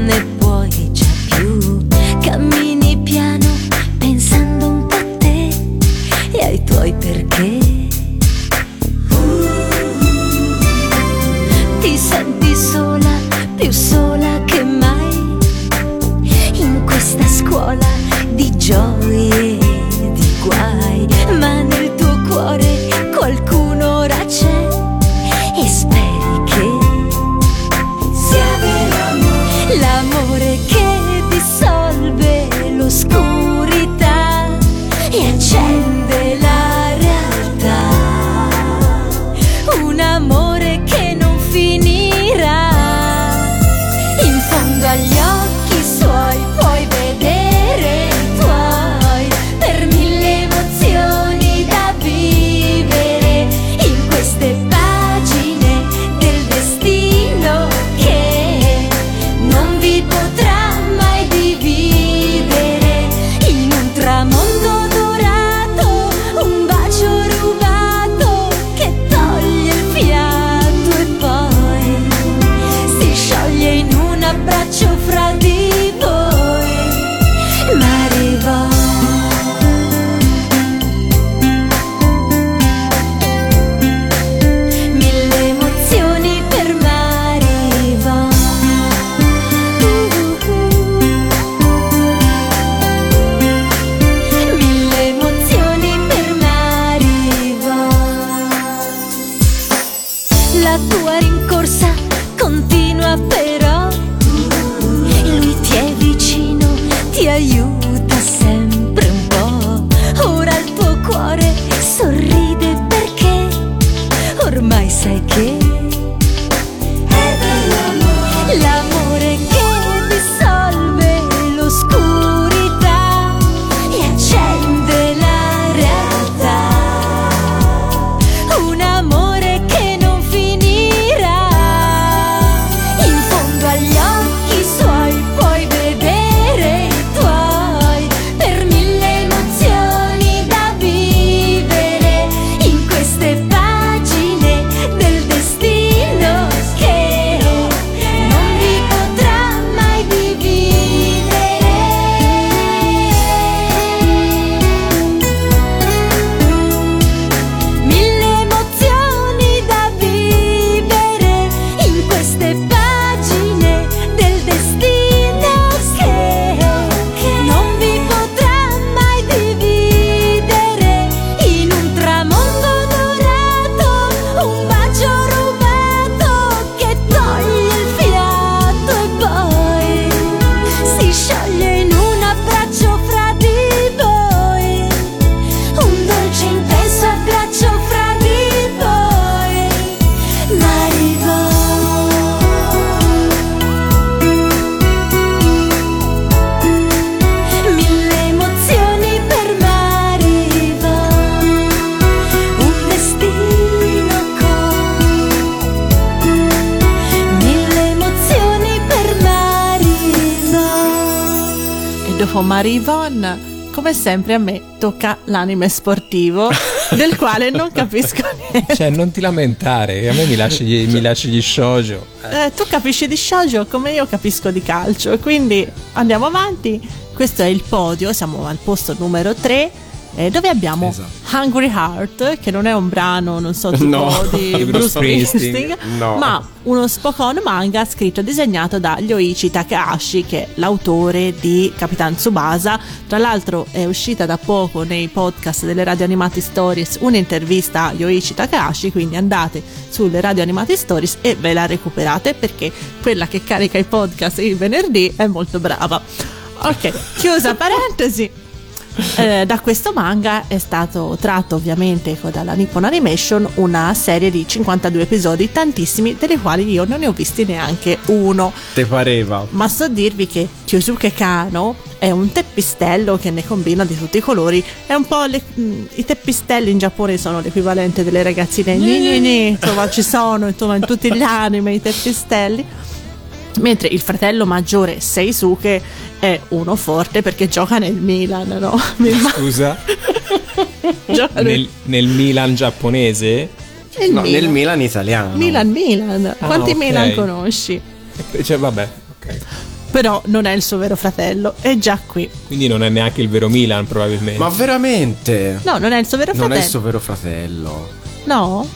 sempre a me tocca l'anime sportivo, del quale non capisco niente. Cioè, non ti lamentare, a me mi lasci gli, mi lasci gli shoujo. Eh, tu capisci di shoujo come io capisco di calcio, quindi andiamo avanti. Questo è il podio, siamo al posto numero 3. eh, dove abbiamo Esatto. Hungry Heart, che non è un brano, non so, tipo No. di Bruce Bruce Springsteen. No. ma uno Spokon manga scritto e disegnato da Yoichi Takahashi, che è l'autore di Capitan Tsubasa. Tra l'altro è uscita da poco nei podcast delle Radio Animati Stories un'intervista a Yoichi Takahashi, quindi andate sulle Radio Animati Stories e ve la recuperate perché quella che carica i podcast il venerdì è molto brava. Ok, chiusa parentesi. Eh, da questo manga è stato tratto ovviamente co- dalla Nippon Animation una serie di 52 episodi, tantissimi, dei quali io non ne ho visti neanche uno. Te pareva? Ma so dirvi che Kyosuke Kano è un teppistello che ne combina di tutti i colori. È un po' le- mh, i teppistelli in Giappone sono l'equivalente delle ragazzine. Gni, gni, gni. Insomma, ci sono insomma, in tutti gli anime i teppistelli. Mentre il fratello maggiore Seisuke è uno forte perché gioca nel Milan, no? Scusa, gioca nel, nel, nel Milan giapponese? nel No, Milan. nel Milan italiano. Milan, Milan. Quanti ok. Milan conosci? Cioè, vabbè, ok. Però non è il suo vero fratello, è già qui. Quindi non è neanche il vero Milan, probabilmente. Ma veramente? No, non è il suo vero Non è fratello. il suo vero fratello. No?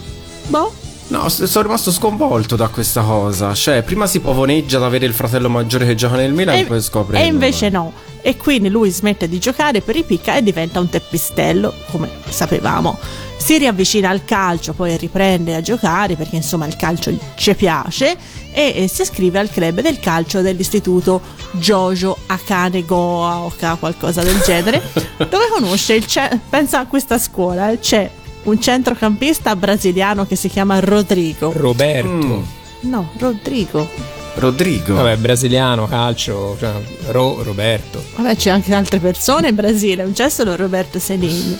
Boh. No, sono rimasto sconvolto da questa cosa. Cioè, prima si pavoneggia ad avere il fratello maggiore che gioca nel Milan e, poi scopre. e invece no. E quindi lui smette di giocare per i picca e diventa un teppistello, come sapevamo. Si riavvicina al calcio, poi riprende a giocare perché insomma il calcio ci piace e, e si iscrive al club del calcio dell'istituto Jojo Akane Goa o qualcosa del genere, dove conosce il ce- pensa a questa scuola, eh, c'è un centrocampista brasiliano che si chiama Rodrigo. Roberto. Mm, No, Rodrigo. Rodrigo. Vabbè, brasiliano, calcio, cioè, Ro, Roberto. Vabbè, c'è anche altre persone in Brasile, non c'è solo Roberto Senigno.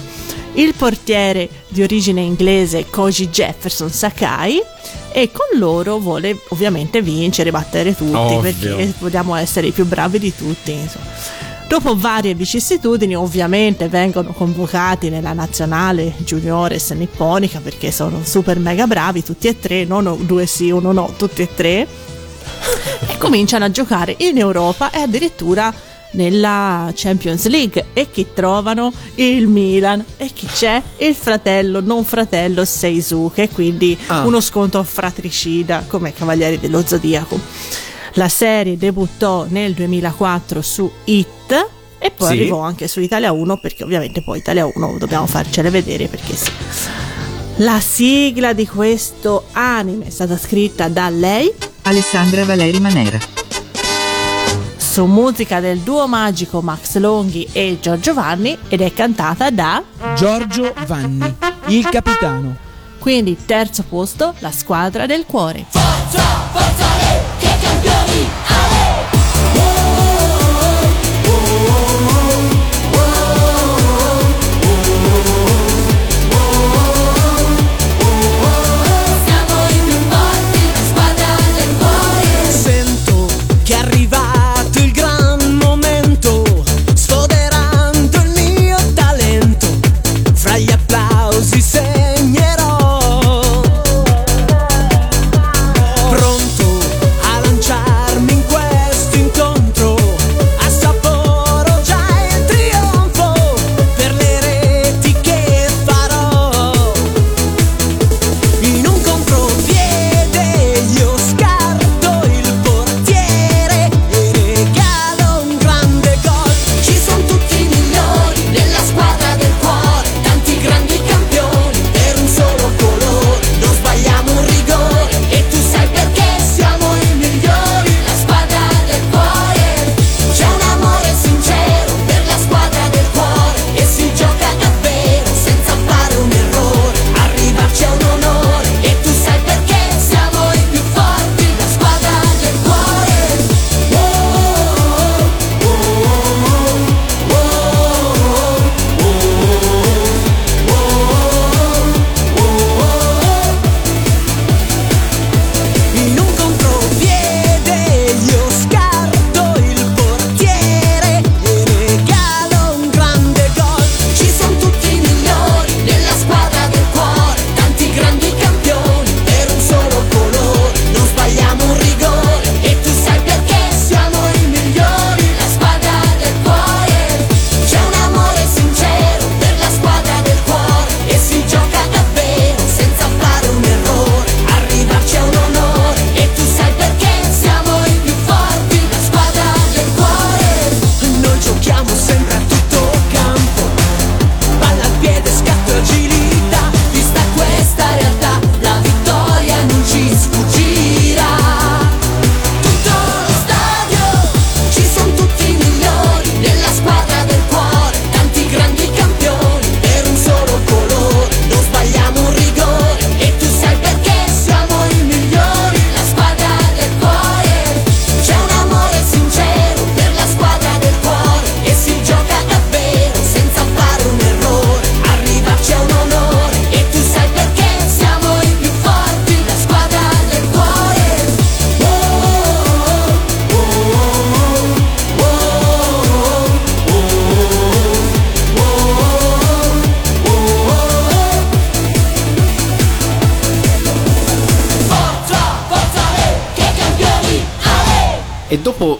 Il portiere di origine inglese Koji Jefferson Sakai e con loro vuole ovviamente vincere, battere tutti Ovvio. perché vogliamo essere i più bravi di tutti. insomma. Dopo varie vicissitudini, ovviamente vengono convocati nella nazionale juniores nipponica perché sono super mega bravi tutti e tre, non due sì, uno no, tutti e tre. E cominciano a giocare in Europa e addirittura nella Champions League. E chi trovano? Il Milan. E chi c'è? Il fratello non fratello Seisuke quindi Ah. uno sconto fratricida come Cavalieri dello Zodiaco la serie debuttò nel 2004 su It e poi Sì. arrivò anche su Italia 1 perché ovviamente poi Italia 1 dobbiamo farcele vedere perché sì la sigla di questo anime è stata scritta da lei Alessandra Valeri Manera. su musica del duo magico Max Longhi e Giorgio Vanni ed è cantata da Giorgio Vanni, il capitano. quindi terzo posto la squadra del cuore Hey!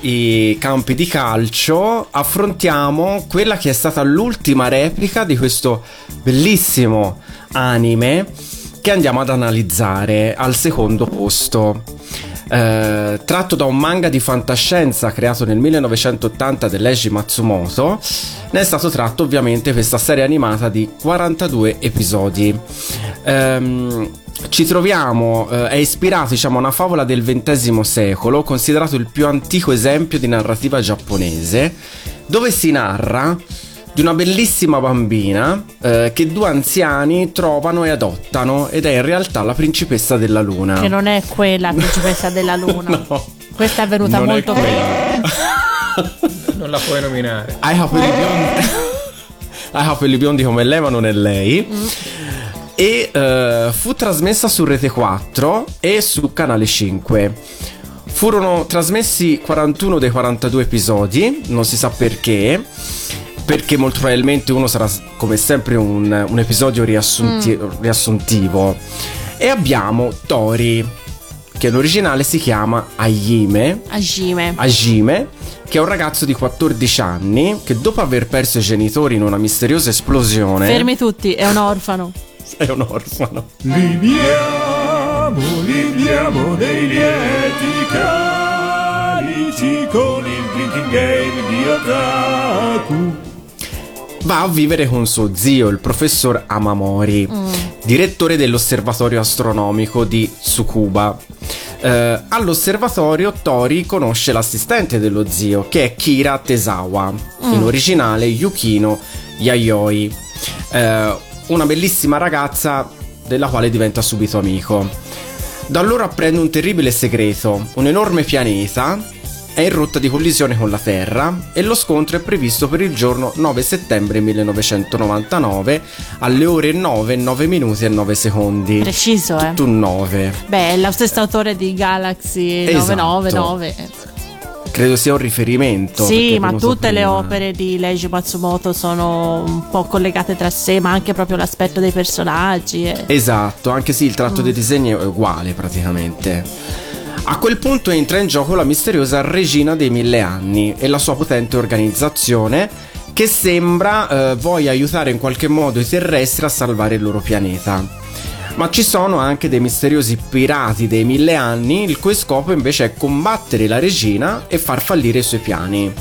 I campi di calcio affrontiamo quella che è stata l'ultima replica di questo bellissimo anime che andiamo ad analizzare al secondo posto. Eh, tratto da un manga di fantascienza creato nel 1980 dell'Eiji Matsumoto, ne è stato tratto ovviamente questa serie animata di 42 episodi. Ehm, ci troviamo, eh, è ispirato diciamo, a una favola del XX secolo, considerato il più antico esempio di narrativa giapponese, dove si narra di una bellissima bambina eh, che due anziani trovano e adottano ed è in realtà la principessa della luna. Che non è quella principessa della luna. No, Questa è venuta non è molto quella. bene. Non la puoi nominare. Hai capelli biondi. Hai i capelli biondi come lei, ma non è lei. E eh, fu trasmessa su Rete 4 e su Canale 5. Furono trasmessi 41 dei 42 episodi, non si sa perché. Perché molto probabilmente uno sarà come sempre un, un episodio riassunti- riassuntivo. E abbiamo Tori, che in originale si chiama Ayime. Agime. Hajime, che è un ragazzo di 14 anni che dopo aver perso i genitori in una misteriosa esplosione Fermi tutti, è un orfano. è un orfano. Libiamo, libiamo dei lieti carici con il drinking game di Otaku. Va a vivere con suo zio, il professor Amamori, direttore dell'osservatorio astronomico di Tsukuba. Eh, all'osservatorio Tori conosce l'assistente dello zio, che è Kira Tesawa, in originale Yukino Yayoi. Eh, una bellissima ragazza della quale diventa subito amico. Da allora apprende un terribile segreto, un enorme pianeta è in rotta di collisione con la Terra e lo scontro è previsto per il giorno 9 settembre 1999 alle ore 9, 9 minuti e 9 secondi. Preciso, eh. Tutto un 9. Beh, è lo stesso autore di Galaxy Esatto. 999. Credo sia un riferimento. Sì, ma tutte le opere di Leiji Matsumoto sono un po' collegate tra sé, ma anche proprio l'aspetto dei personaggi. e- Esatto, anche sì, il tratto Mm. dei disegni è uguale praticamente. A quel punto entra in gioco la misteriosa Regina dei Mille Anni e la sua potente organizzazione che sembra eh, voglia aiutare in qualche modo i terrestri a salvare il loro pianeta. Ma ci sono anche dei misteriosi pirati dei mille anni, il cui scopo invece è combattere la regina e far fallire i suoi piani.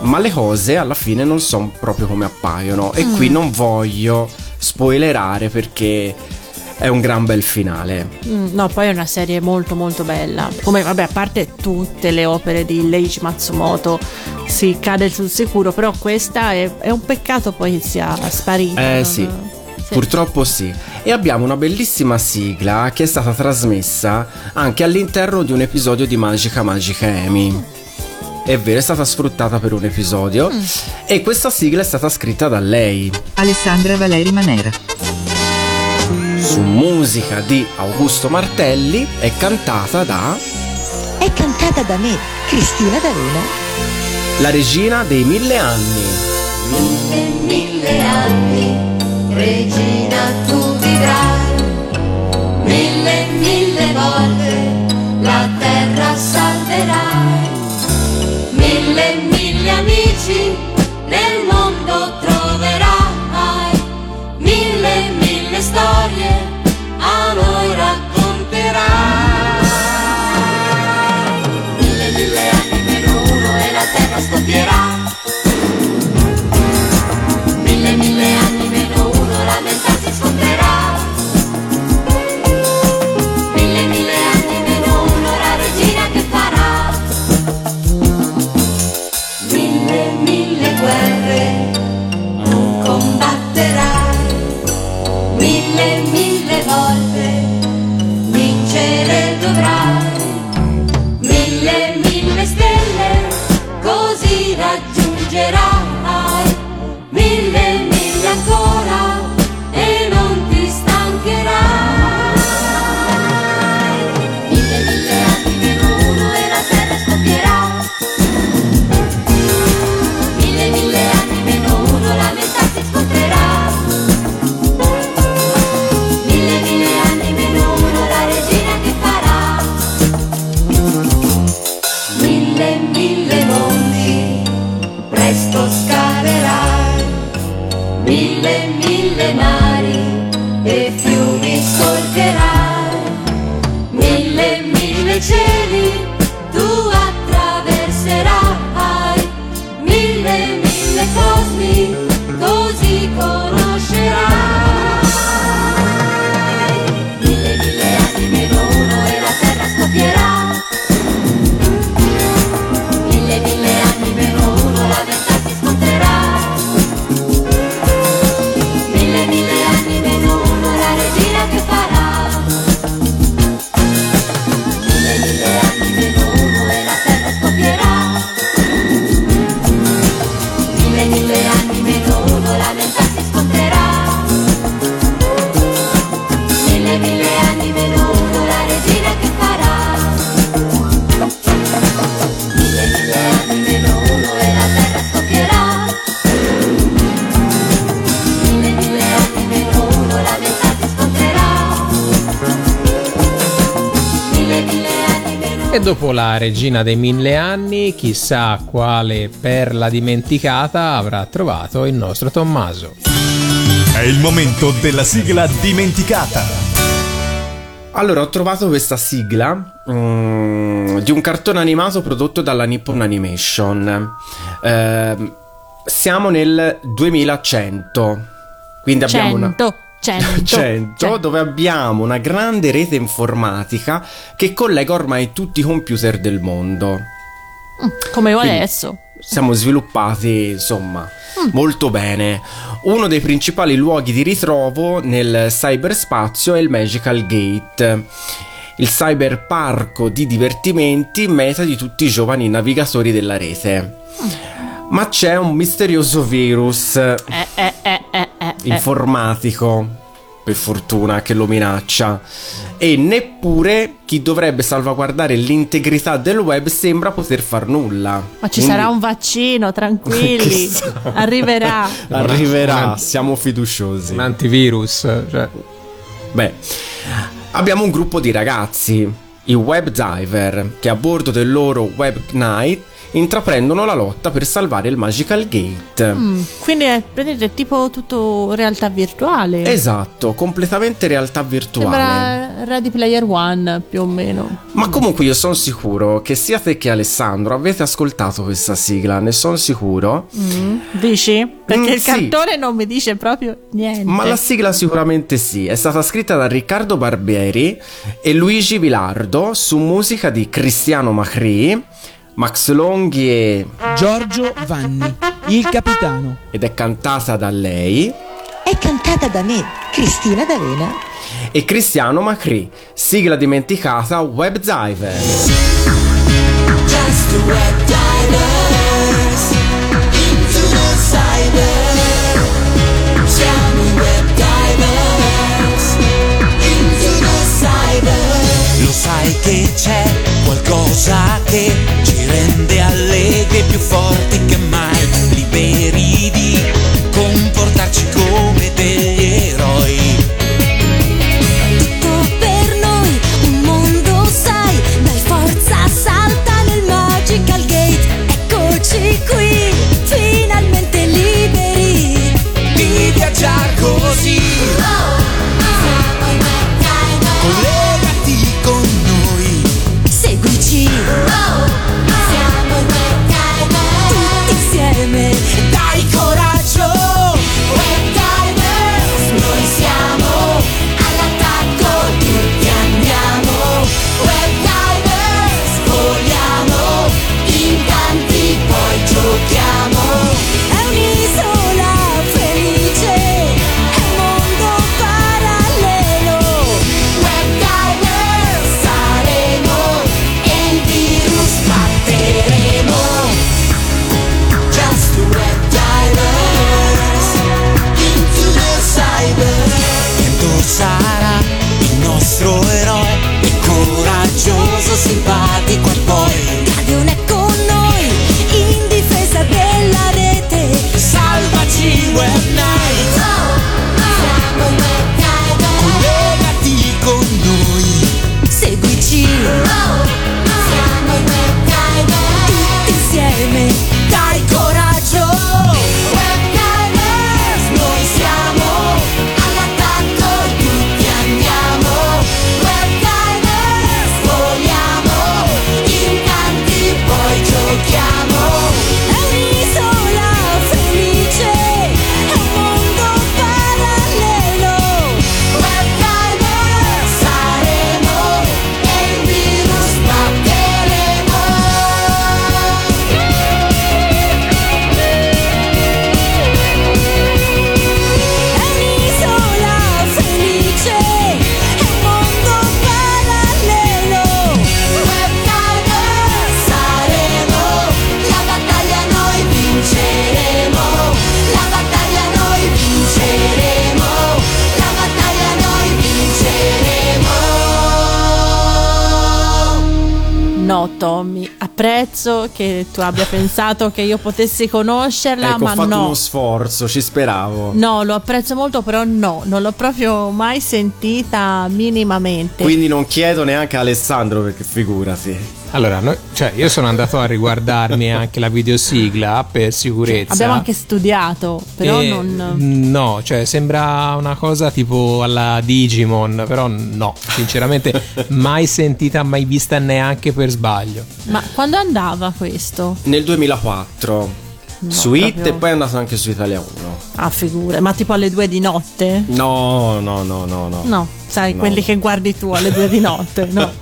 Ma le cose alla fine non sono proprio come appaiono e qui non voglio spoilerare perché è un gran bel finale. Mm, no, poi è una serie molto molto bella. Come vabbè, a parte tutte le opere di Leiji Matsumoto si cade sul sicuro, però questa è, è un peccato poi sia sparita. Eh non- sì, purtroppo sì. E abbiamo una bellissima sigla che è stata trasmessa anche all'interno di un episodio di Magica Magica Amy. È vero, è stata sfruttata per un episodio e questa sigla è stata scritta da lei Alessandra Valeri Manera. su musica di Augusto Martelli e cantata da È cantata da me, Cristina D'Avena. la regina dei mille anni. Mille, mille anni, regina tu vivrai, mille, mille volte la terra salverai, mille, mille amici nel mondo troverai, mille, mille storie regina dei mille anni, chissà quale perla dimenticata avrà trovato il nostro Tommaso. È il momento della sigla dimenticata. Allora, ho trovato questa sigla mm, di un cartone animato prodotto dalla Nippon Animation. Ehm, siamo nel 2100. Quindi abbiamo una 100, 100, 100, dove abbiamo una grande rete informatica che collega ormai tutti i computer del mondo. come io Quindi- adesso. Siamo sviluppati, insomma, molto bene. Uno dei principali luoghi di ritrovo nel cyberspazio è il Magical Gate, il cyberparco di divertimenti meta di tutti i giovani navigatori della rete. Ma c'è un misterioso virus eh, eh, eh. Informatico, per fortuna, che lo minaccia. E neppure chi dovrebbe salvaguardare l'integrità del web sembra poter far nulla. Ma ci Quindi- sarà un vaccino, tranquilli. Arriverà. Arriverà, siamo fiduciosi. Un antivirus, cioè. Beh, abbiamo un gruppo di ragazzi, i web diver, che a bordo del loro web knight intraprendono la lotta per salvare il Magical Gate. Mm, quindi è praticamente tipo tutto realtà virtuale. Esatto, completamente realtà virtuale. Sembra Ready Player One più o meno. Ma comunque io sono sicuro che sia te che Alessandro avete ascoltato questa sigla, ne sono sicuro. Mm, Dici? Perché Mm, il sì. cartone non mi dice proprio niente. Ma la sigla sicuramente sì, è stata scritta da Riccardo Barbieri e Luigi Vilardo su musica di Cristiano Macri, Max Longhi e... Giorgio Vanni, il capitano. ed è cantata da lei È cantata da me, Cristina D'Avena. e Cristiano Macri, sigla dimenticata Web Diver. Just web divers into the cyber. Siamo web divers into the cyber. Lo sai che c'è qualcosa che ci rende allegri più forti che mai, liberi di comportarci come degli eroi. Abbia pensato che io potessi conoscerla, ecco, ho ma fatto no. uno sforzo, ci speravo. No, lo apprezzo molto, però no, non l'ho proprio mai sentita minimamente. Quindi non chiedo neanche a Alessandro perché figurati. Allora, no- cioè, io sono andato a riguardarmi anche la videosigla per sicurezza. Abbiamo anche studiato, però E non... No, cioè sembra una cosa tipo alla Digimon, però no, sinceramente mai sentita, mai vista neanche per sbaglio. Ma quando andava questo? Nel 2004 No, su It proprio- e poi è andato anche su Italia 1. Ah, figure, ma tipo alle due di notte? No, no, no, no, no. No, sai, No. quelli che guardi tu alle due di notte, no.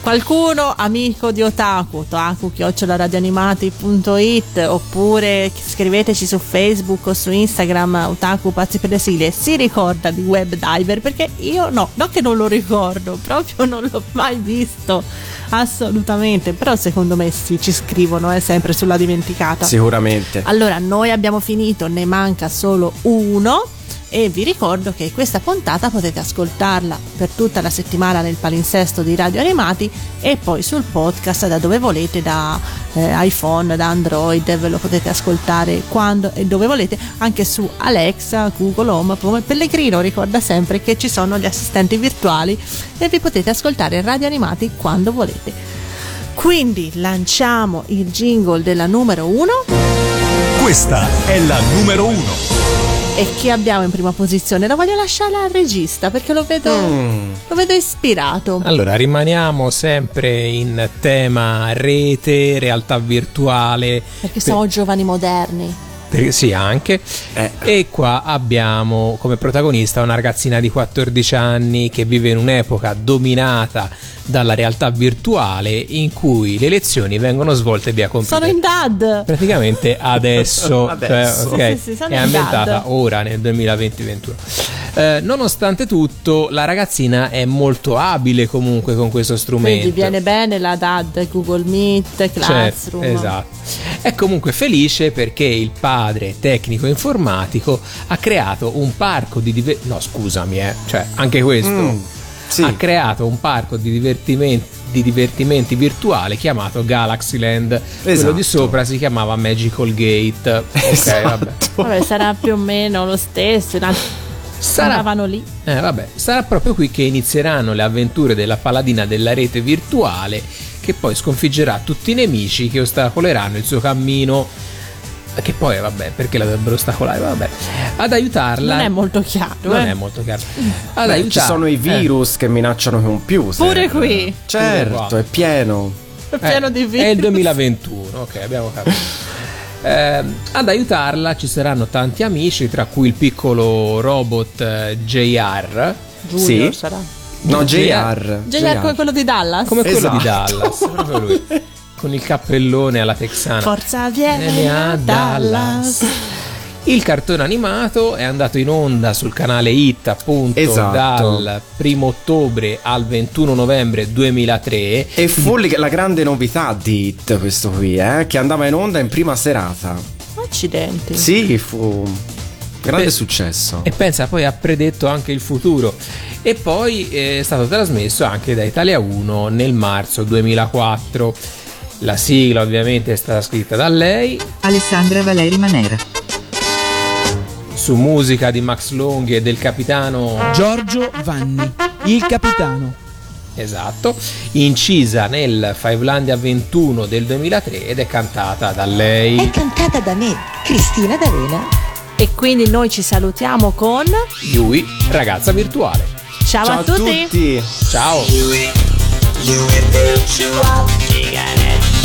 Qualcuno, amico di Otaku, otaku radioanimati.it oppure scriveteci su Facebook o su Instagram Otaku Pazzi per le sigle, si ricorda di Web Diver? Perché io no, non che non lo ricordo, proprio non l'ho mai visto, assolutamente, però secondo me sì, ci scrivono, è sempre sulla dimenticata. Sicuramente. Allora, noi abbiamo finito, ne manca solo uno. E vi ricordo che questa puntata potete ascoltarla per tutta la settimana nel palinsesto di Radio Animati e poi sul podcast da dove volete, da eh, iPhone, da Android, ve lo potete ascoltare quando e dove volete, anche su Alexa, Google Home. Come Pellegrino ricorda sempre che ci sono gli assistenti virtuali e vi potete ascoltare Radio Animati quando volete. Quindi lanciamo il jingle della numero 1. Questa è la numero uno. E chi abbiamo in prima posizione? La voglio lasciare al regista perché lo vedo, Mm. lo vedo ispirato. Allora, rimaniamo sempre in tema rete, realtà virtuale. Perché siamo giovani moderni. Per- Sì, anche. Eh. E qua abbiamo come protagonista una ragazzina di 14 anni che vive in un'epoca dominata dalla realtà virtuale in cui le lezioni vengono svolte via computer. Sono in dad. Praticamente adesso, Adesso. cioè, ok, Sì, sì, sono è in ambientata dad. ora nel 2020-2021. Eh, nonostante tutto, la ragazzina è molto abile comunque con questo strumento. Quindi viene bene la dad, Google Meet, Classroom. Certo, esatto. È comunque felice perché il padre tecnico informatico ha creato un parco di diver- no scusami eh, cioè anche questo Mm, sì. ha creato un parco di divertimenti di divertimenti virtuale chiamato Galaxyland quello Esatto. di sopra si chiamava Magical Gate ok vabbè Vabbè, sarà più o meno lo stesso. Sarà- Andavano lì. Eh, vabbè, sarà proprio qui che inizieranno le avventure della paladina della rete virtuale che poi sconfiggerà tutti i nemici che ostacoleranno il suo cammino. Che poi, vabbè, perché la dovrebbero ostacolare? Vabbè, ad aiutarla. Non è molto chiaro. Non eh. è molto chiaro. Ad Beh, aiutarla. ci sono i virus che minacciano i computer. Pure qui. Certo, qua. è pieno. È pieno Eh, di virus. È il 2021, ok, abbiamo capito. Eh, ad aiutarla ci saranno tanti amici, tra cui il piccolo robot eh, JR. Giulio Sì. sarà. No, JR. JR. JR come quello di Dallas. Come quello di Esatto. Dallas, proprio lui. Con il cappellone alla texana. Forza viene Viene a a Dallas. Il cartone animato è andato in onda sul canale Hit appunto Esatto. dal 1 ottobre al 21 novembre 2003. E fu la grande novità di It, questo qui, eh, che andava in onda in prima serata. Accidenti. Sì, fu un grande Beh, successo. E pensa, poi ha predetto anche il futuro. E poi è stato trasmesso anche da Italia 1 nel marzo 2004. La sigla ovviamente è stata scritta da lei, Alessandra Valeri Manera. su musica di Max Longhi e del capitano Giorgio Vanni, il capitano. Esatto, incisa nel Fivelandia 21 del 2003 ed è cantata da È lei. cantata da me, Cristina D'Avena. E quindi noi ci salutiamo con Yui, ragazza virtuale. ciao, Ciao a tutti. Ciao! You it, you it virtual,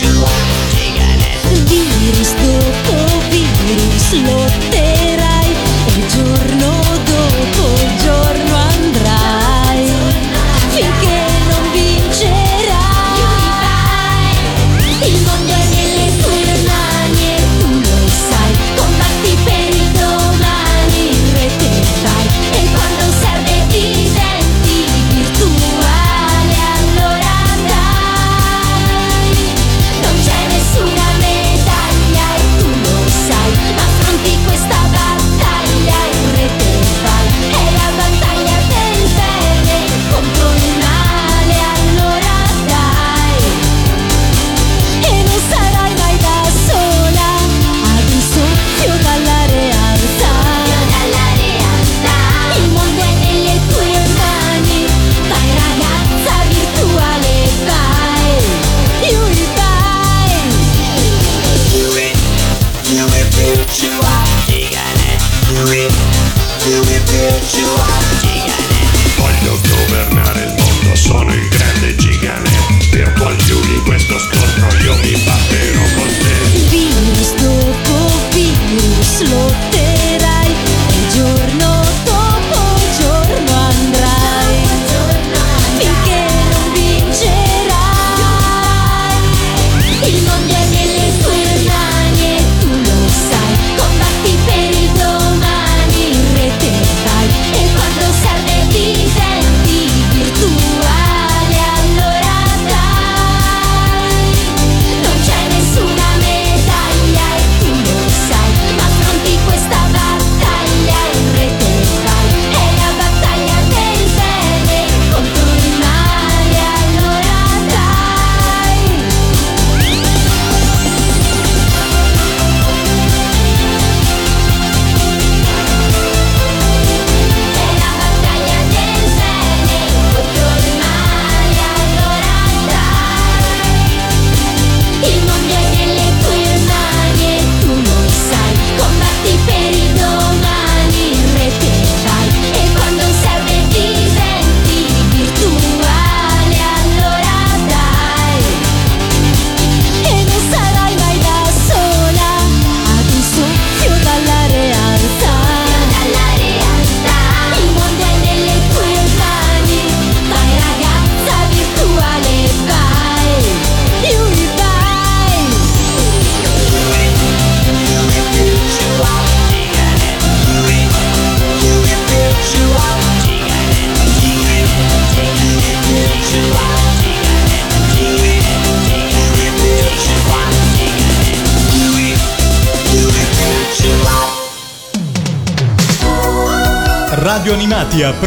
you